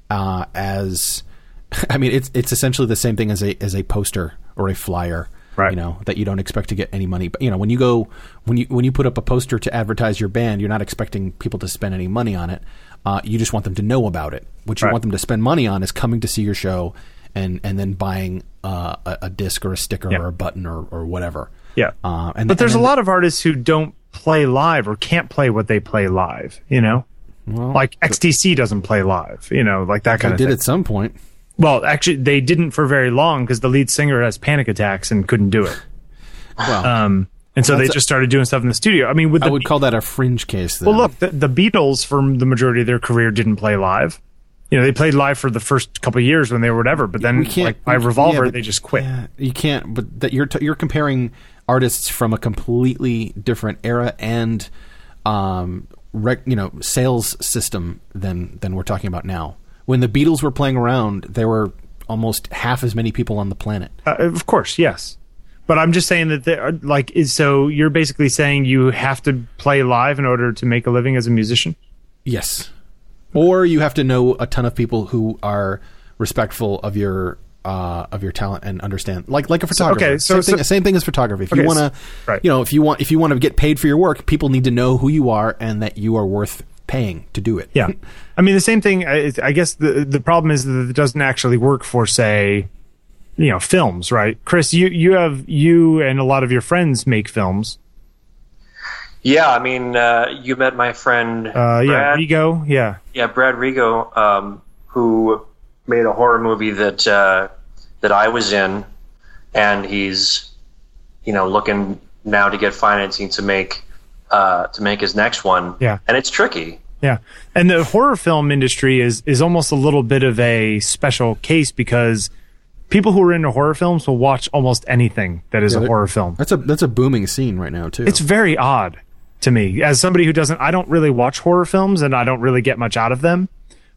uh, as <laughs> I mean, it's it's essentially the same thing as a as a poster or a flyer. Right. You know that you don't expect to get any money, but you know when you go when you when you put up a poster to advertise your band, you're not expecting people to spend any money on it. Uh, you just want them to know about it. What you Right. want them to spend money on is coming to see your show and and then buying uh, a, a disc or a sticker Yeah. or a button or, or whatever. Yeah. Uh, and but there's and a lot of artists who don't play live or can't play what they play live, you know? like XTC doesn't play live, you know, like that kind of did thing. at some point. Well, actually, they didn't for very long because the lead singer has panic attacks and couldn't do it. Well, Um, and so they just started doing stuff in the studio. I mean, with I would call that a fringe case. Then. well, look, the, the Beatles for the majority of their career didn't play live. You know, they played live for the first couple years when they were whatever, but then like by Revolver, yeah, but- they just quit. Yeah, you can't. But that you're t- you're comparing artists from a completely different era and um, rec- you know, sales system than than we're talking about now. When the Beatles were playing around, there were almost half as many people on the planet. Uh, of course, yes. But I'm just saying that there, like, is so you're basically saying you have to play live in order to make a living as a musician. Yes. Or you have to know a ton of people who are respectful of your uh, of your talent and understand, like like a photographer. okay, so- same, thing, so- same thing as photography. If you want to, right. you know, if you want if you want to get paid for your work, people need to know who you are and that you are worth paying to do it. Yeah, <laughs> I mean the same thing. I, I guess the the problem is that it doesn't actually work for say, you know, films, right? Chris, you you have you and a lot of your friends make films. Yeah, I mean, uh, you met my friend. Uh, yeah, Brad. Rigo, yeah, Yeah, Brad Rigo, um, who made a horror movie that uh, that I was in, and he's, you know, looking now to get financing to make uh, to make his next one. Yeah. and it's tricky. yeah. And the horror film industry is is almost a little bit of a special case because people who are into horror films will watch almost anything that is a horror film. That's a that's a booming scene right now too. It's very odd to me as somebody who doesn't. I don't really watch horror films and I don't really get much out of them.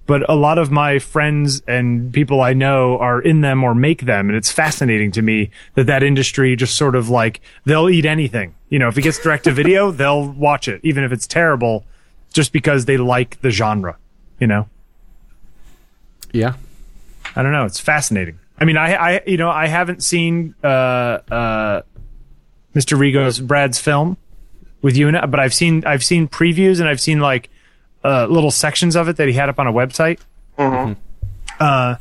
But a lot of my friends and people I know are in them or make them, and it's fascinating to me that that industry just sort of like they'll eat anything. You know, if it gets direct to <laughs> video, they'll watch it, even if it's terrible, just because they like the genre. You know, yeah. I don't know. It's fascinating. I mean, I, I, you know, I haven't seen uh, uh, Mr. Rigo's Brad's film with you it, but I've seen I've seen previews and I've seen like uh, little sections of it that he had up on a website. Uh,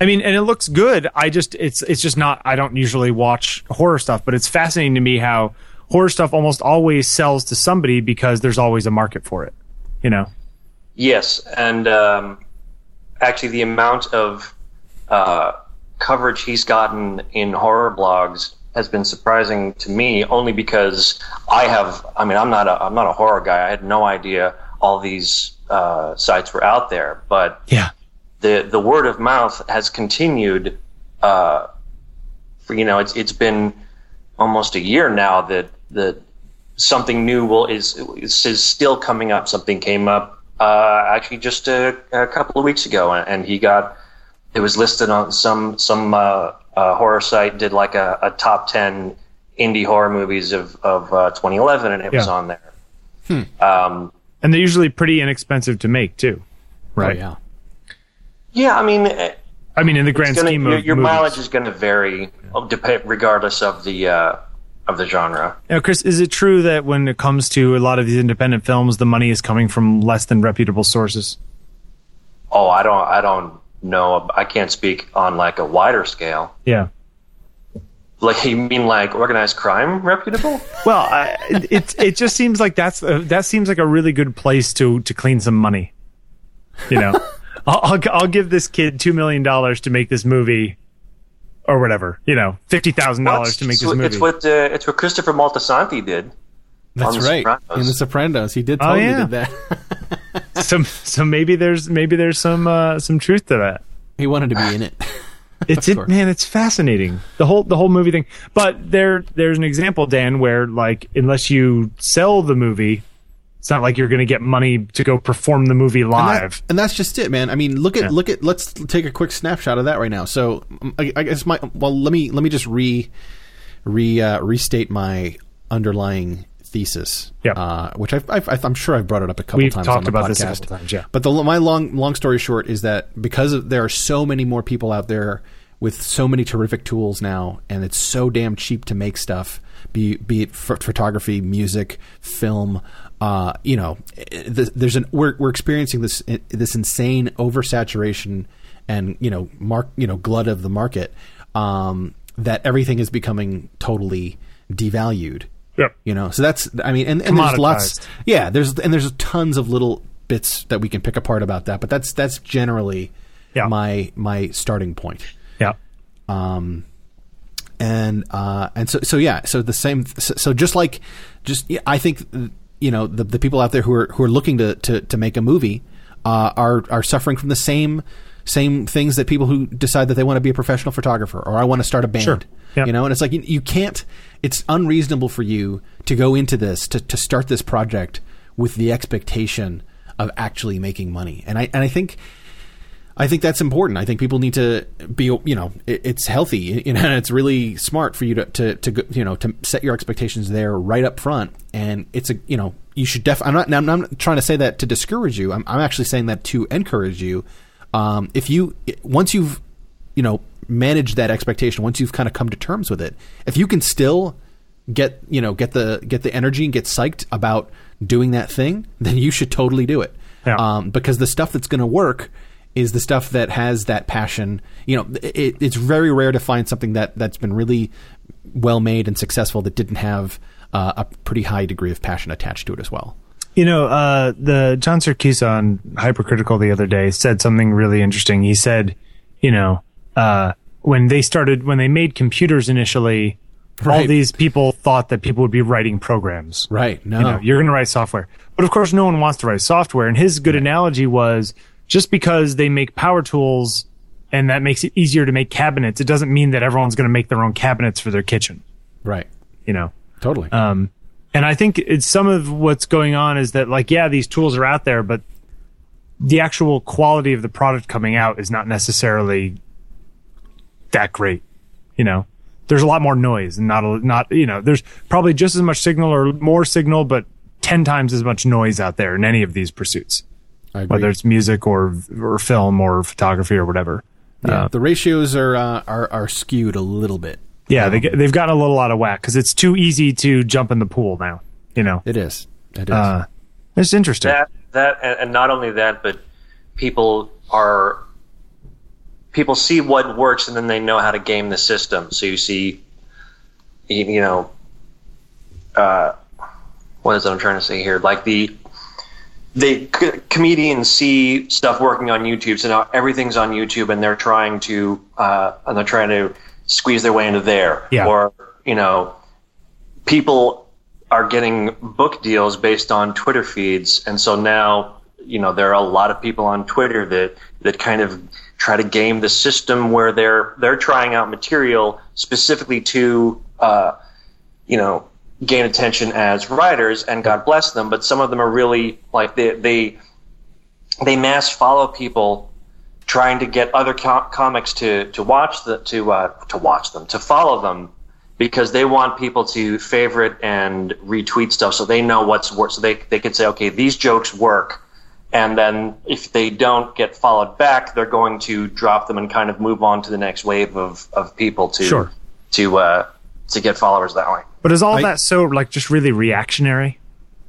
I mean, and it looks good. I just it's it's just not. I don't usually watch horror stuff, but it's fascinating to me how horror stuff almost always sells to somebody because there's always a market for it. You know. Yes, and um, actually, the amount of uh, coverage he's gotten in horror blogs has been surprising to me. Only because I have, I mean, I'm not a, I'm not a horror guy. I had no idea all these uh, sites were out there. But Yeah. the the word of mouth has continued. Uh, for you know, it's it's been almost a year now that that something new will is is, still coming up. Something came up uh, actually just a, a couple of weeks ago, and, and he got it was listed on some some uh, horror site did like a, a top ten indie horror movies of of uh, 2011, and it was on there. Um, And they're usually pretty inexpensive to make too. Right. Oh, yeah. yeah, I mean. eh, I mean, in the grand gonna- scheme your, of your movies. mileage is going to vary uh, dep- regardless of the uh, of the genre. Now, Chris, is it true that when it comes to a lot of these independent films, the money is coming from less than reputable sources? Oh, I don't I don't know. I can't speak on like a wider scale. Yeah. Like you mean like organized crime reputable? Well, I, it it just seems like that's a, that seems like a really good place to to clean some money. You know, <laughs> I'll, I'll I'll give this kid two million dollars to make this movie, or whatever. You know, fifty thousand dollars to make it's, this movie. It's what uh, it's what Christopher Moltisanti did. That's right. Sopranos. In The Sopranos, he did Oh, totally yeah. did that. <laughs> so so maybe there's maybe there's some uh, some truth to that. he wanted to be in it. <laughs> It's it, man. It's fascinating the whole the whole movie thing. But there there's an example, Dan, where like unless you sell the movie, It's not like you're going to get money to go perform the movie And, live. that- and that's just it, man. I mean, look at Yeah. look at. Let's take a quick snapshot of that right now. So, um, I, I guess my well, let me let me just re re uh, restate my underlying thesis. Yeah. uh, which I've, I've, I've- I'm sure I've brought it up a couple We've times. talked on the about podcast. this a couple times, yeah. But the my long long story short is that because of, there are so many more people out there with so many terrific tools now, and it's so damn cheap to make stuff. Be be it ph- photography, music, film. Uh, you know, there's an we're we're experiencing this this insane oversaturation and you know mark you know glut of the market um, that everything is becoming totally devalued. Yep. You know, so that's I mean, and, and there's lots. Yeah, there's and there's tons of little bits that we can pick apart about that, but that's that's generally Yeah. my my starting point. Yeah. Um, and uh, and so so yeah, so the same. So, so just like, just yeah, I think you know the the people out there who are who are looking to to, to make a movie uh, are are suffering from the same same things that people who decide that they want to be a professional photographer or I want to start a band. Sure. Yep. You know, and it's like you, you can't. It's unreasonable for you to go into this to to start this project with the expectation of actually making money. And I and I think I think that's important. I think people need to be, you know, it, it's healthy, <laughs> you know, and it's really smart for you to, to, to, go- you know, to set your expectations there right up front. And it's a, you know, you should def. I'm not. I'm not trying to say that to discourage you. I'm, I'm actually saying that to encourage you. Um, if you once you've, you know, managed that expectation, once you've kind of come to terms with it, if you can still get, you know, get the get the energy and get psyched about doing that thing, <laughs> then you should totally do it. Yeah. Um, because the stuff that's going to work is the stuff that has that passion. You know, it, it's very rare to find something that that's been really well made and successful that didn't have uh, a pretty high degree of passion attached to it as well. You know, uh, the John Siracusa on Hypercritical the other day said something really interesting. He said, you know, uh, when they started, when they made computers initially, all these people thought that people would be writing programs. Right. No. You know, you're going to write software. But of course, no one wants to write software. And his good analogy was just because they make power tools and that makes it easier to make cabinets, it doesn't mean that everyone's going to make their own cabinets for their kitchen, right. you know? Totally. Um, and I think it's some of what's going on is that like, yeah, these tools are out there, but the actual quality of the product coming out is not necessarily that great. You know, there's a lot more noise and not, a, not, you know, there's probably just as much signal or more signal, but 10 times as much noise out there in any of these pursuits, I agree. whether it's music or, or film or photography or whatever. yeah, Uh, the ratios are, uh, are are skewed a little bit. Yeah, they, get- they've gotten a little out of whack because it's too easy to jump in the pool now, you know, It is. It is. uh, it's interesting. that that and, and not only that, but people are people see what works and then they know how to game the system. So you see, you, you know, uh, what is it I'm trying to say here? Like the the c- comedians see stuff working on YouTube, so now everything's on YouTube, and they're trying to uh, and they're trying to squeeze their way into there. Yeah. Or you know, people are getting book deals based on Twitter feeds, and so now you know there are a lot of people on Twitter that that kind of try to game the system where they're they're trying out material specifically to uh, you know gain attention as writers, and God bless them. But some of them are really like they they they mass follow people trying to get other com- comics to to watch the to uh, to watch them to follow them because they want people to favorite and retweet stuff so they know what's work so they they can say okay these jokes work and then if they don't get followed back they're going to drop them and kind of move on to the next wave of of people to Sure. to uh to get followers that way But is all I- that so like just really reactionary?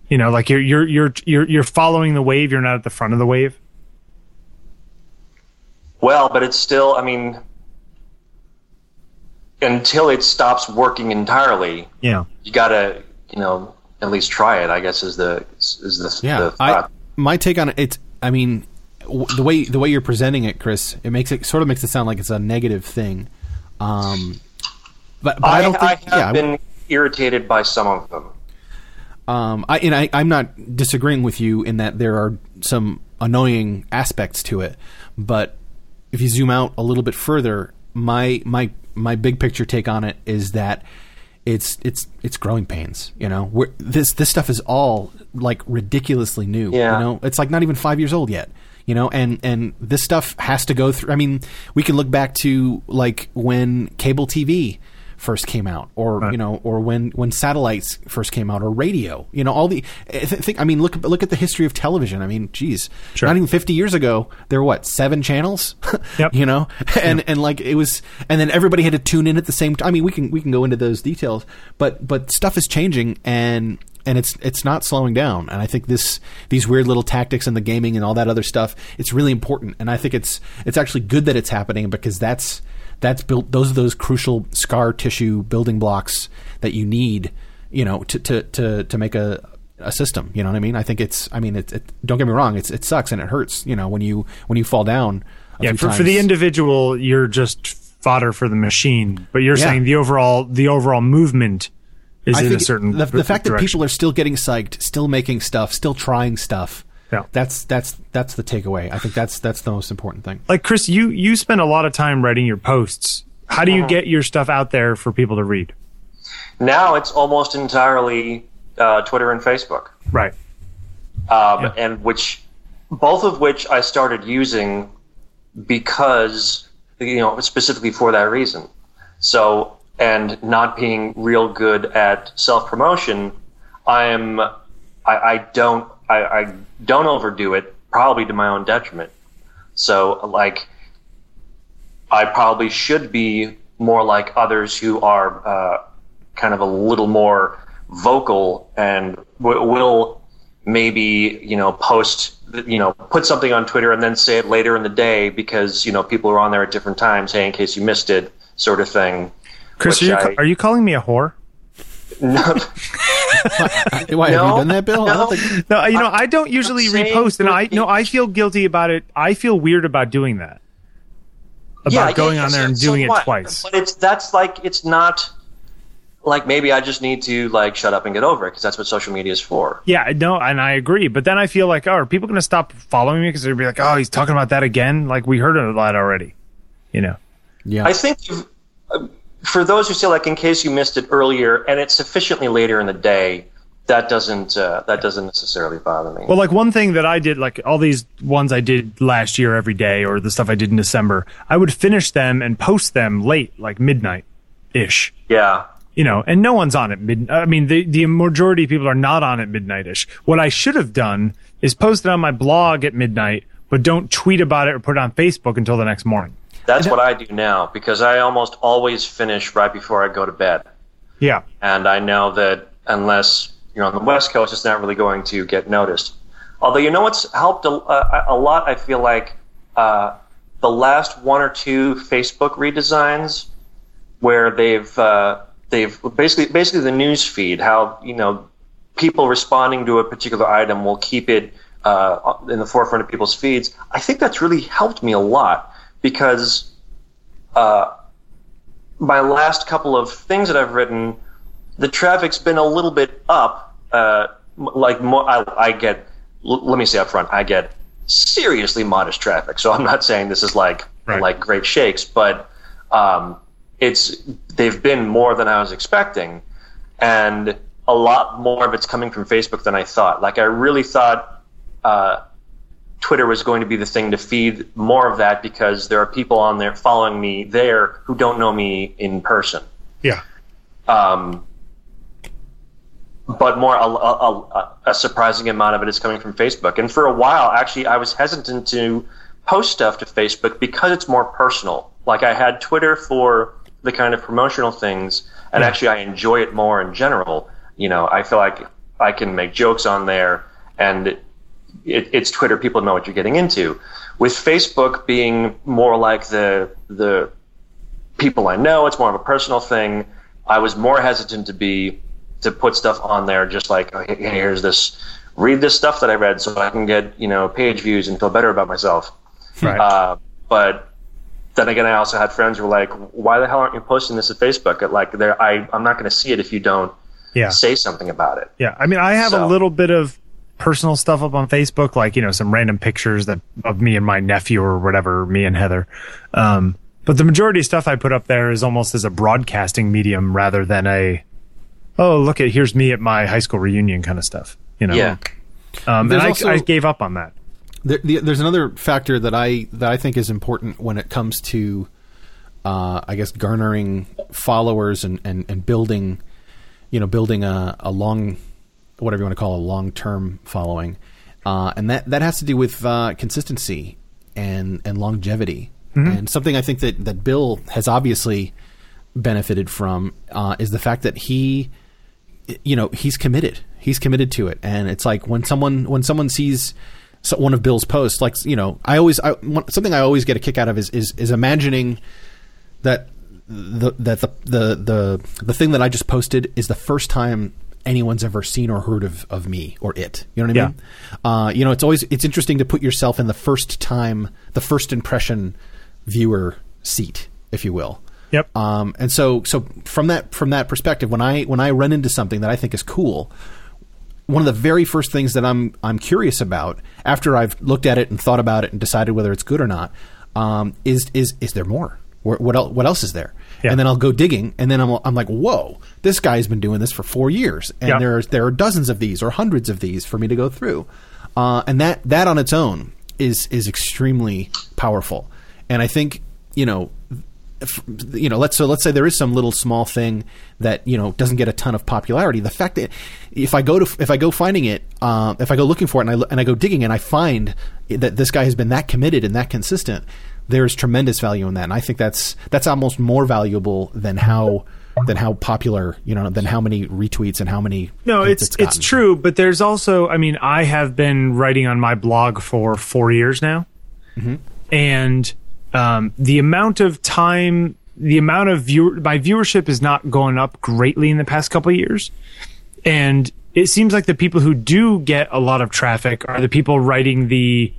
You know, like you're you're you're you're you're following the wave. You're not at the front of the wave. Well, but it's still, I mean, until it stops working entirely, Yeah. you gotta, you know, at least try it. I guess is the is the Yeah, the I my take on it. It's I mean, w- the way the way you're presenting it, Chris, it makes it sort of makes it sound like it's a negative thing. Um, but, but I, I, don't think I have yeah, I- been irritated by some of them. Um, I, and I, I'm not disagreeing with you in that there are some annoying aspects to it, but if you zoom out a little bit further, my my my big picture take on it is that it's it's it's growing pains. You know, We're, this this stuff is all like ridiculously new. Yeah. You know, it's like not even five years old yet. You know, and and this stuff has to go through. I mean, we can look back to like when cable TV first came out, or Right. you know, or when when satellites first came out, or radio. You know, all the I th- think. I mean, look look at the history of television. I mean, geez, Sure. not even fifty years ago, there were what seven channels? <laughs> Yep. you know, and and like it was, and then everybody had to tune in at the same time. I mean, we can we can go into those details, but but stuff is changing, and and it's it's not slowing down. And I think this these weird little tactics and the gaming and all that other stuff, it's really important. And I think it's it's actually good that it's happening because that's that's built. Those are those crucial scar tissue building blocks that you need, you know, to to to to make a a system. You know what I mean? I think it's. I mean, it, it, don't get me wrong. It's it sucks and it hurts. You know, when you when you fall down. Yeah, for, for the individual, you're just fodder for the machine. But you're Yeah. saying the overall the overall movement is I in a certain the, the fact that people are still getting psyched, still making stuff, still trying stuff. Yeah. That's that's that's the takeaway. I think that's that's the most important thing. like Chris, you you spend a lot of time writing your posts. How do you get your stuff out there for people to read? Now it's almost entirely uh, Twitter and Facebook. Right. um, Yeah. and which both of which I started using because you know specifically for that reason. So and not being real good at self promotion, I am I, I don't I, I don't overdo it probably to my own detriment. So like I probably should be more like others who are uh, kind of a little more vocal and w- will maybe you know post you know put something on Twitter and then say it later in the day because you know people are on there at different times. Hey, in case you missed it, sort of thing. Chris, are you, I- are you calling me a whore? No, <laughs> Why have No, you done that, Bill? I no. don't think. No, you know I don't usually saying repost, and I no I feel guilty about it. I feel weird about doing that. About yeah, going yeah, on there so- and so doing it twice. But it's that's like it's not like maybe I just need to like shut up and get over it because that's what social media is for. Yeah, no, and I agree. But then I feel like, oh, are people going to stop following me because they'll be like, oh, he's talking about that again? Like we heard of that already, you know? Yeah. I think you've, uh, for those who say like in case you missed it earlier and it's sufficiently later in the day, that doesn't uh, that doesn't necessarily bother me. Well, like one thing that I did, like all these ones I did last year every day, or the stuff I did in December, I would finish them and post them late, like midnight ish. yeah, You know, and no one's on at mid. I mean, the the majority of people are not on at midnight ish. What I should have done is post it on my blog at midnight, but don't tweet about it or put it on Facebook until the next morning. That's what I do now because I almost always finish right before I go to bed, Yeah, and I know that unless you're on the West Coast, it's not really going to get noticed. Although you know what's helped a, a, a lot, I feel like uh, the last one or two Facebook redesigns where they've uh, they've basically basically the news feed how you know people responding to a particular item will keep it uh, in the forefront of people's feeds. I think that's really helped me a lot because uh, my last couple of things that I've written, the traffic's been a little bit up. Uh, like more, I, I get. L- let me say up front, I get seriously modest traffic. So I'm not saying this is like Right. like great shakes, but um, it's they've been more than I was expecting, and a lot more of it's coming from Facebook than I thought. Like I really thought uh, Twitter was going to be the thing to feed more of that because there are people on there following me there who don't know me in person. yeah. Um, but more a, a, a, a surprising amount of it is coming from Facebook. And for a while, actually, I was hesitant to post stuff to Facebook because it's more personal. Like I had Twitter for the kind of promotional things, and actually, I enjoy it more in general. You know, I feel like I can make jokes on there, and it, it's Twitter. People know what you're getting into. With Facebook being more like the the people I know, it's more of a personal thing. I was more hesitant to be to put stuff on there, just like oh, hey, here's this, read this stuff that I read, so I can get you know page views and feel better about myself. Right. Uh, but then again, I also had friends who were like, "Why the hell aren't you posting this at Facebook?" Like, there, I I'm not going to see it if you don't yeah. say something about it. Yeah, I mean, I have a little bit of personal stuff up on Facebook, like you know, some random pictures that of me and my nephew or whatever, me and Heather. Um, but the majority of stuff I put up there is almost as a broadcasting medium rather than a oh look at here's me at my high school reunion kind of stuff. You know. Yeah. Um, and I, also- I gave up on that. There, the, there's another factor that I that I think is important when it comes to, uh, I guess, garnering followers and, and, and building, you know, building a, a long, whatever you want to call a long term following, uh, and that that has to do with uh, consistency and and longevity. And something I think that that Bill has obviously benefited from uh, is the fact that he you know he's committed. He's committed to it. And it's like when someone when someone sees so- one of bill's posts like you know i always I, something i always get a kick out of is is, is imagining that the that the, the the the thing that i just posted is the first time anyone's ever seen or heard of, of me or it you know what i Yeah. mean uh, you know it's always it's interesting to put yourself in the first time the first impression viewer seat if you will Yep. um, and so, so from that from that perspective, when I when I run into something that I think is cool, one of the very first things that I'm I'm curious about after I've looked at it and thought about it and decided whether it's good or not um, is is is there more? What what else, what else is there? Yeah. And then I'll go digging, and then I'm I'm like, whoa, this guy's been doing this for four years, and Yeah. there's there are dozens of these or hundreds of these for me to go through, uh, and that that on its own is is extremely powerful, and I think you know you know, let's so let's say there is some little small thing that you know doesn't get a ton of popularity. The fact that if I go to if I go finding it, uh, if I go looking for it and I and I go digging and I find that this guy has been that committed and that consistent, there's tremendous value in that, and I think that's that's almost more valuable than how than how popular you know than how many retweets and how many No, hits it's it's true, but there's also, I mean, I have been writing on my blog for four years now, and um, the amount of time, the amount of viewer, my viewership is not going up greatly in the past couple of years, and it seems like the people who do get a lot of traffic are the people writing the.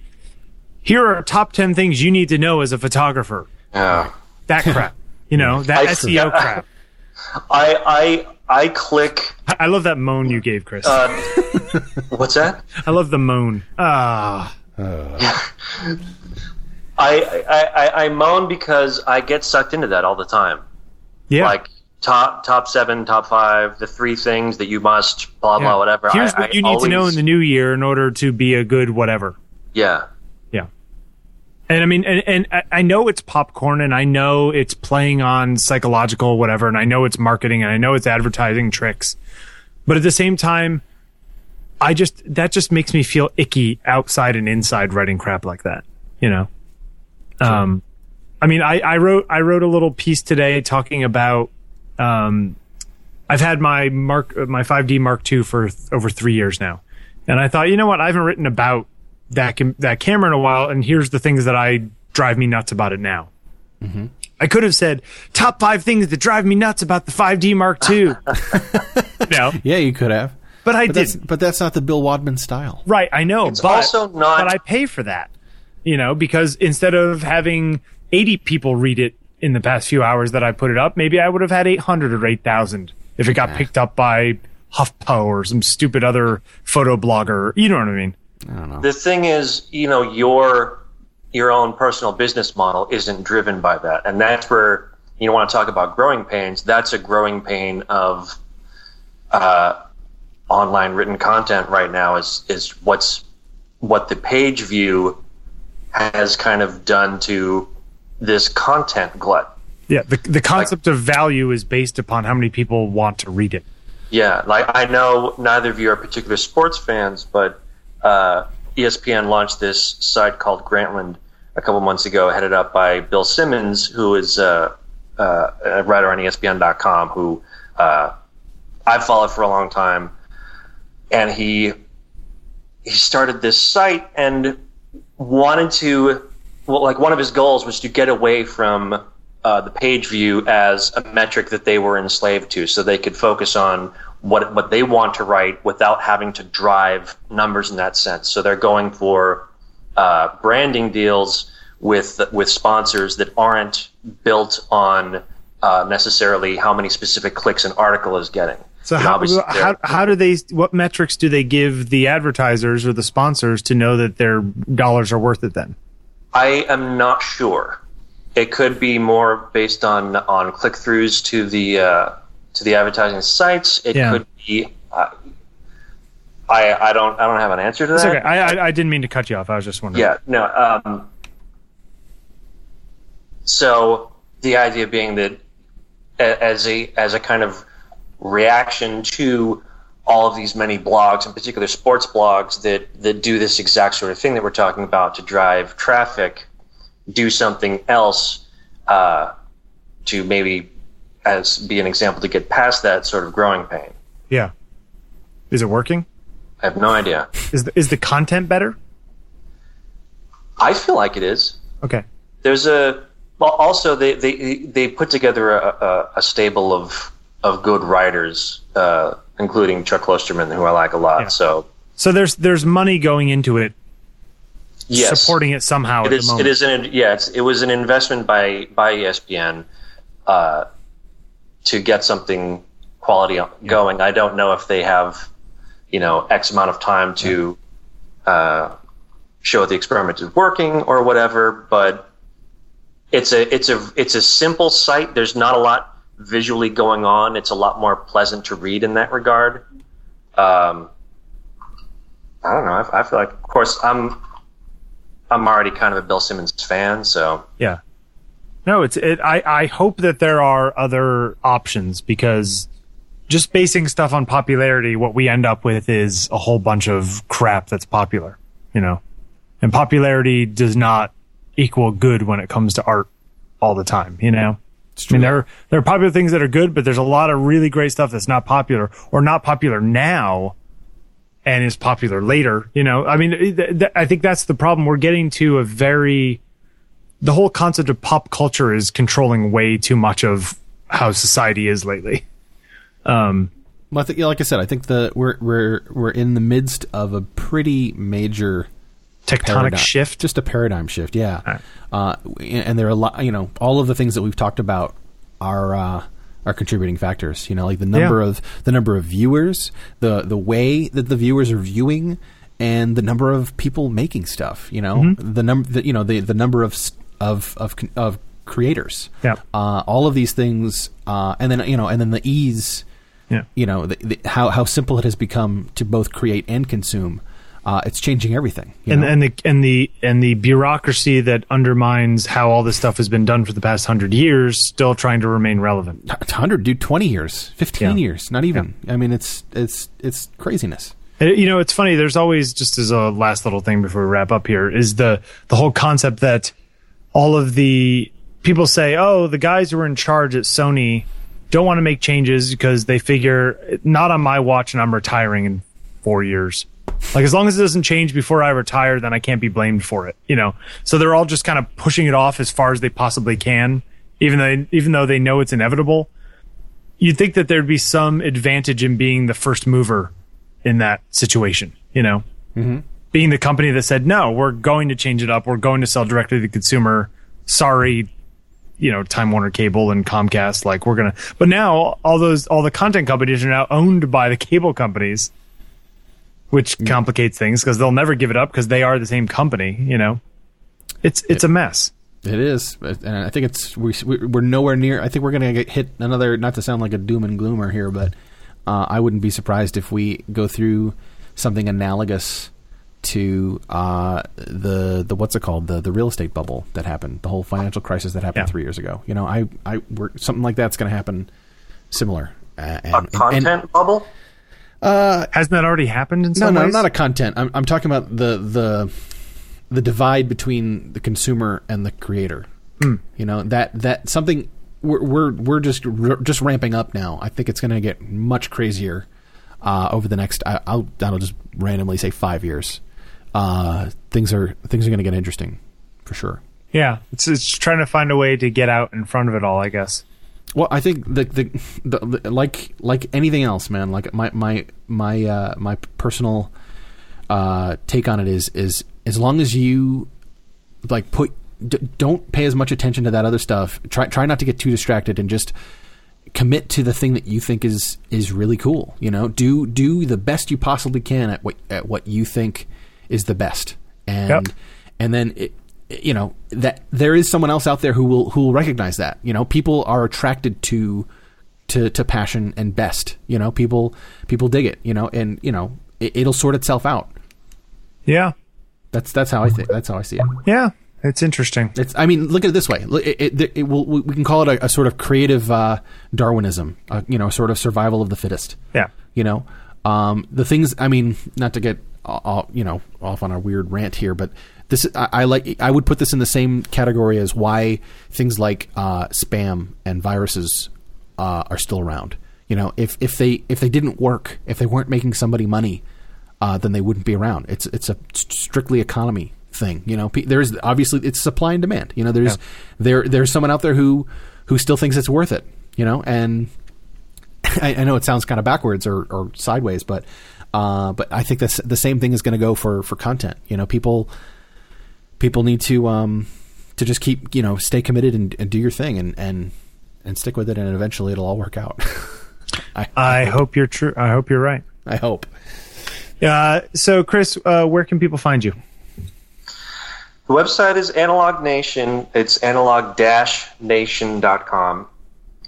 Here are top ten things you need to know as a photographer. Yeah. That <laughs> crap, you know, that I- SEO crap. I I I click. I I love that moan you gave, Chris. Uh, what's that? I love the moan. Ah. I, I I I moan because I get sucked into that all the time. Yeah. Like top top seven, top five, the three things that you must blah blah Yeah. whatever. Here's I- what I you need to know in the new year in order to be a good whatever. yeah. And I mean, and, and I- know it's popcorn and I know it's playing on psychological whatever, and I know it's marketing and I know it's advertising tricks. But at the same time, I just, that just makes me feel icky outside and inside writing crap like that, you know? Um, I mean, I, I wrote, I wrote a little piece today talking about, um, I've had my Mark, my 5D Mark II for th- over three years now. And I thought, you know what? I haven't written about that cam- that camera in a while, and here's the things that I drive me nuts about it now. Mm-hmm. I could have said top five things that drive me nuts about the 5D Mark II. <laughs> no, Yeah, you could have, but I but didn't. but that's not the Bill Wadman style. Right, I know. It's but, also not- But I pay for that, you know, because instead of having 80 people read it in the past few hours that I put it up, maybe I would have had 800 or 8,000 if it got picked up by HuffPo or some stupid other photo blogger. You know what I mean? I don't know. The thing is, you know, your your own personal business model isn't driven by that, and that's where you want to talk about growing pains. That's a growing pain of uh, online written content right now. Is is what's what the page view has kind of done to this content glut. Yeah, the the concept of value is based upon how many people want to read it. Yeah, like I know neither of you are particular sports fans, but uh, ESPN launched this site called Grantland a couple months ago, headed up by Bill Simmons, who is uh, uh, a writer on ESPN.com, who uh, I've followed for a long time, and he he started this site and wanted to well, like one of his goals was to get away from uh, the page view as a metric that they were enslaved to, so they could focus on what what they want to write without having to drive numbers in that sense. So they're going for uh, branding deals with with sponsors that aren't built on uh, necessarily how many specific clicks an article is getting. So And how, how how do they what metrics do they give the advertisers or the sponsors to know that their dollars are worth it then? I am not sure. It could be more based on on click throughs to the uh, to the advertising sites. It Yeah. could be. Uh, I I don't I don't have an answer to It's that. okay. I, I I didn't mean to cut you off. I was just wondering. Yeah, no. Um, so the idea being that as a as a kind of reaction to all of these many blogs, in particular sports blogs that that do this exact sort of thing that we're talking about to drive traffic, do something else uh, to maybe as be an example to get past that sort of growing pain. Yeah. Is it working? I have no idea. Is the, is the content better? I feel like it is. Okay. there's a well also they they they put together a, a, a stable of of good writers uh, including Chuck Klosterman who I like a lot Yeah. so So there's there's money going into it, yes supporting it somehow it at is it is an yeah it's, it was an investment by by ESPN uh, to get something quality going I don't know if they have you know X amount of time to uh, show the experiment is working or whatever, but it's a it's a it's a simple site. There's not a lot visually going on. It's a lot more pleasant to read in that regard. Um, I don't know. I, I feel like, of course, I'm I'm already kind of a Bill Simmons fan, so Yeah. No, it's it. I I hope that there are other options because just basing stuff on popularity, what we end up with is a whole bunch of crap that's popular, you know. And popularity does not equal good when it comes to art all the time, you know. I mean, there there are popular things that are good, but there's a lot of really great stuff that's not popular or not popular now, and is popular later. You know, I mean, th- th- I think that's the problem. We're getting to a very the whole concept of pop culture is controlling way too much of how society is lately. Um, Well, I think, yeah, like I said, I think the we're we're we're in the midst of a pretty major tectonic paradigm- shift. just a paradigm shift. Yeah, Right. uh, and there are a lot. You know, all of the things that we've talked about are uh, are contributing factors. You know, like the number Yeah. of the number of viewers, the the way that the viewers are viewing, and the number of people making stuff. You know, Mm-hmm. the number, you know, the the number of s- of of of creators. Yeah. uh, all of these things, uh, and then you know, and then the ease Yeah. you know the, the, how how simple it has become to both create and consume. Uh, it's changing everything. you and know? and the and the and the bureaucracy that undermines how all this stuff has been done for the past hundred years, still trying to remain relevant. hundred, dude, twenty years, fifteen Yeah. years, not even. I mean, it's it's it's craziness. You know, it's funny. There's always just as a last little thing before we wrap up here is the the whole concept that all of the people say, "Oh, the guys who are in charge at Sony don't want to make changes because they figure not on my watch and I'm retiring in four years." Like as long as it doesn't change before I retire, then I can't be blamed for it. You know, so they're all just kind of pushing it off as far as they possibly can, even though even though they know it's inevitable. You'd think that there'd be some advantage in being the first mover in that situation, you know, mm-hmm. Being the company that said, no, we're going to change it up. We're going to sell directly to the consumer. Sorry, you know, Time Warner Cable and Comcast. Like we're going to, but now all those, all the content companies are now owned by the cable companies, which complicates things because they'll never give it up because they are the same company, you know, it's, it's a mess. It is, and I think it's we, we're nowhere near. I think we're going to get hit another. Not to sound like a doom and gloomer here, but uh, I wouldn't be surprised if we go through something analogous to uh, the the what's it called the the real estate bubble that happened, the whole financial crisis that happened Yeah. three years ago. You know, I I we're, something like that's going to happen similar. Uh, and, a content and- bubble. Hasn't that already happened in no, some no, ways? not a content. I'm, I'm talking about the the the divide between the consumer and the creator. You know that that something we're we're, we're just r- just ramping up now. I think it's going to get much crazier uh, over the next. I, I'll I'll just randomly say five years. Uh, things are things are going to get interesting for sure. yeah. It's, it's trying to find a way to get out in front of it all, I guess. Well, I think the, the the, the like like anything else, man. Like my my my uh, my personal uh, take on it is is as long as you like put d- don't pay as much attention to that other stuff. Try try not to get too distracted and just commit to the thing that you think is is really cool. You know, do do the best you possibly can at what at what you think is the best, and Yep. and then it, you know that there is someone else out there who will who will recognize that. You know, people are attracted to to, to passion and best. You know, people people dig it. You know, and you know it, it'll sort itself out. Yeah. That's that's how I think. That's how I see it. Yeah. It's interesting. It's. I mean, look at it this way. It, it, it will, we can call it a, a sort of creative uh, Darwinism. Uh, you know, sort of survival of the fittest. Yeah. You know, um, the things. I mean, not to get you know off on a weird rant here, but this I, I like. I would put this in the same category as why things like uh, spam and viruses uh, are still around. You know, if if they if they didn't work, if they weren't making somebody money, uh, then they wouldn't be around. It's it's a strictly economy thing. You know, there's obviously it's supply and demand. You know, there's Yeah. there there's someone out there who who still thinks it's worth it. You know, and <laughs> I, I know it sounds kind of backwards or, or sideways, but uh, but I think that's the same thing is going to go for for content. You know, people people need to um to just keep you know stay committed and, and do your thing and and and stick with it, and eventually it'll all work out. <laughs> I, I hope you're true. I hope you're right. I hope. Uh, so, Chris, uh, where can people find you? The website is Analog Nation. It's analog-nation.com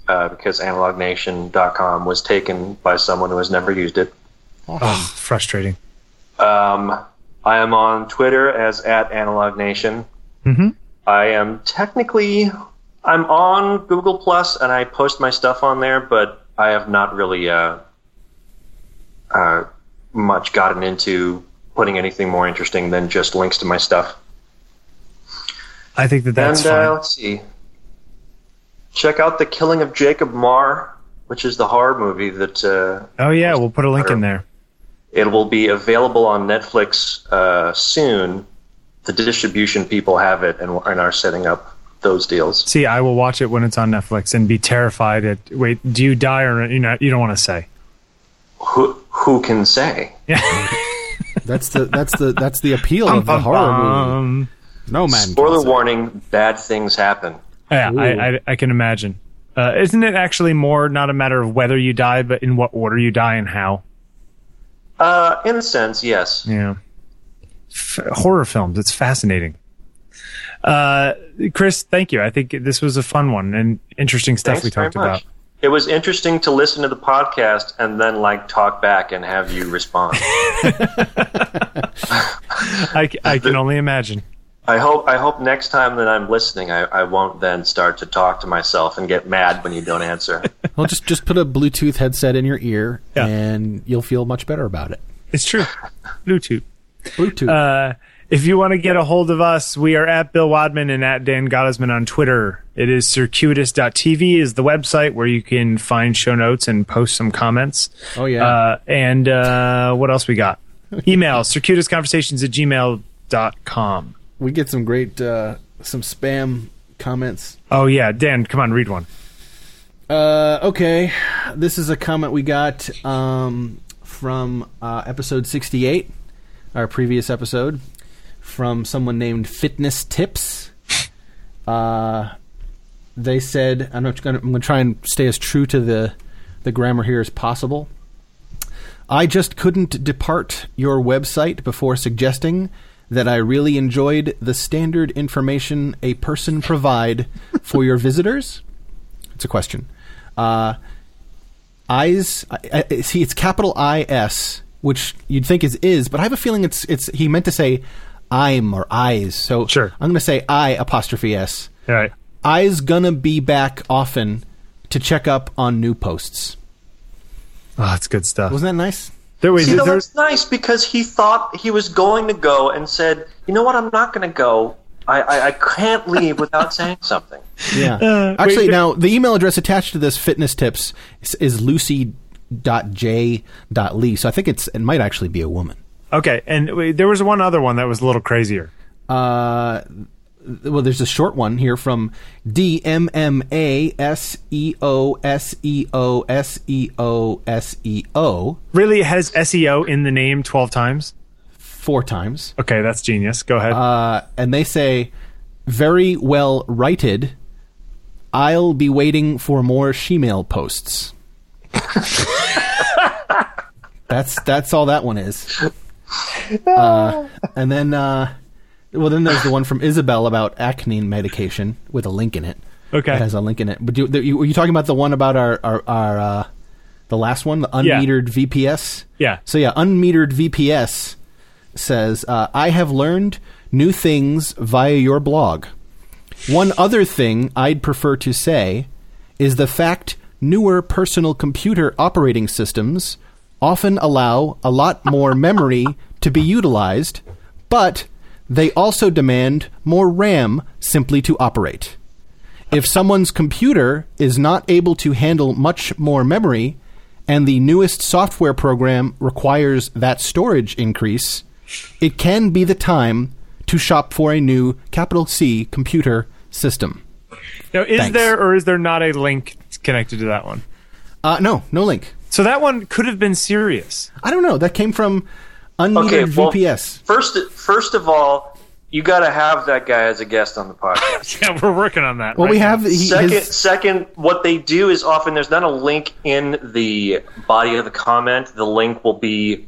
uh, because analognation.com was taken by someone who has never used it. Oh, frustrating. Um, I am on Twitter as at Analog Nation. Mm-hmm. I am technically I'm on Google Plus and I post my stuff on there, but I have not really uh, uh, much gotten into putting anything more interesting than just links to my stuff. I think that that's and uh, fine. let's see. Check out the Killing of Jacob Marr, which is the horror movie that uh, oh yeah, we'll put a link in there. It will be available on Netflix uh, soon. The distribution people have it and, and are setting up those deals. See, I will watch it when it's on Netflix and be terrified at. Wait, do you die or you know? You don't want to say. Who who can say? Yeah. <laughs> That's the that's the that's the appeal of the horror movie. No man. Spoiler warning: bad things happen. yeah, I, I, I can imagine. Uh, isn't it actually more not a matter of whether you die, but in what order you die and how? Uh, in a sense, yes. Yeah. F- horror films. It's fascinating. Uh, Chris, thank you. I think this was a fun one and interesting stuff Thanks we talked about. It was interesting to listen to the podcast and then like talk back and have you respond. <laughs> I can only imagine. I hope I hope next time that I'm listening, I, I won't then start to talk to myself and get mad when you don't answer. <laughs> Well, just just put a Bluetooth headset in your ear, Yeah. and you'll feel much better about it. It's true. Bluetooth. Bluetooth. Uh, if you want to get a hold of us, we are at Bill Wadman and at Dan Gottesman on Twitter. It is circuitous.tv is the website where you can find show notes and post some comments. oh yeah. Uh, and uh, what else we got? <laughs> Email circuitousconversations at gmail.com. we get some great uh, some spam comments. Oh, yeah. Dan, come on, read one. Uh, okay, this is a comment we got um, from uh, episode sixty-eight, our previous episode, from someone named Fitness Tips. Uh, they said, "I'm not going. I'm going to try and stay as true to the the grammar here as possible." I just couldn't depart your website before suggesting that I really enjoyed the standard information a person provide for your visitors. It's a question. Uh, eyes. I, I, see, it's capital I S, which you'd think is is, but I have a feeling it's it's. He meant to say I'm or eyes. So Sure. I'm going to say I apostrophe S. All right. I's gonna be back often to check up on new posts. Oh, that's good stuff. Wasn't that nice? There, wait, See, there- that's nice because he thought he was going to go and said, "You know what? I'm not going to go. I, I, I can't leave without <laughs> saying something." Yeah. Uh, Actually, wait, now the email address attached to this fitness tips is, is lucy.j.lee. So I think it's it might actually be a woman. okay. And wait, there was one other one that was a little crazier. Uh, well, there's a short one here from D M M A S E O S E O S E O S E O Really, it has SEO in the name 12 times? four times. Okay, that's genius. Go ahead. Uh, and they say, very well righted. I'll be waiting for more shemale posts. <laughs> that's that's all that one is. <laughs> Uh, and then, uh, well, then there's the one from Isabel about acne medication with a link in it. Okay. That has a link in it. But do, the, you, were you talking about the one about our our, our uh, the last one, the unmetered VPS? Yeah. So yeah, unmetered VPS says, uh, "I have learned new things via your blog. One other thing I'd prefer to say is the fact newer personal computer operating systems often allow a lot more memory to be utilized, but they also demand more RAM simply to operate." If someone's computer is not able to handle much more memory, and the newest software program requires that storage increase, it can be the time to shop for a new capital C computer system. Now, is Thanks. there or is there not a link connected to that one? Uh, no, no link. So that one could have been serious. I don't know. That came from unmetered Okay, well, VPS. First, first of all, you got to have that guy as a guest on the podcast. <laughs> Yeah, we're working on that. Well, right we have he, second, his, second, what they do is often there's not a link in the body of the comment. The link will be,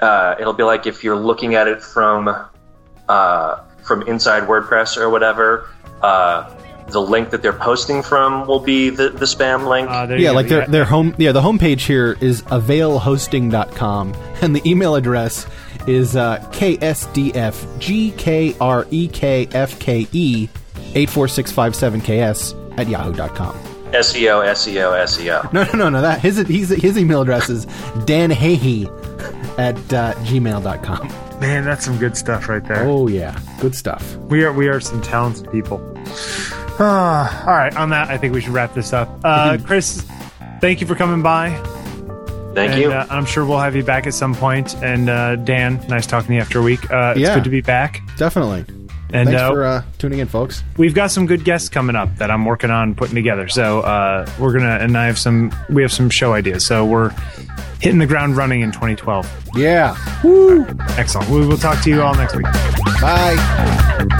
uh, it'll be like if you're looking at it from, uh, from inside WordPress or whatever. Uh, the link that they're posting from will be the, the spam link. Uh, yeah, like their their home yeah the homepage here is availhosting.com <laughs> and the email address is uh, ksdfgkrekfke 84657ks at yahoo.com. SEO, SEO, SEO. No, no, no, no. That his his, his email address is danhahy at uh, gmail.com. Man, that's some good stuff right there. Oh yeah, good stuff. We are we are some talented people. Ah, all right, on that, I think we should wrap this up. Uh, Chris, thank you for coming by. Thank and, you. Uh, I'm sure we'll have you back at some point. And uh, Dan, nice talking to you after a week. Uh, it's Yeah. good to be back. Definitely. And Thanks uh, for uh, tuning in, folks. we've got some good guests coming up that I'm working on putting together. So uh, we're gonna, and I have some, we have some show ideas. So we're hitting the ground running in 2012. Yeah. Excellent. We will talk to you all next week. Bye.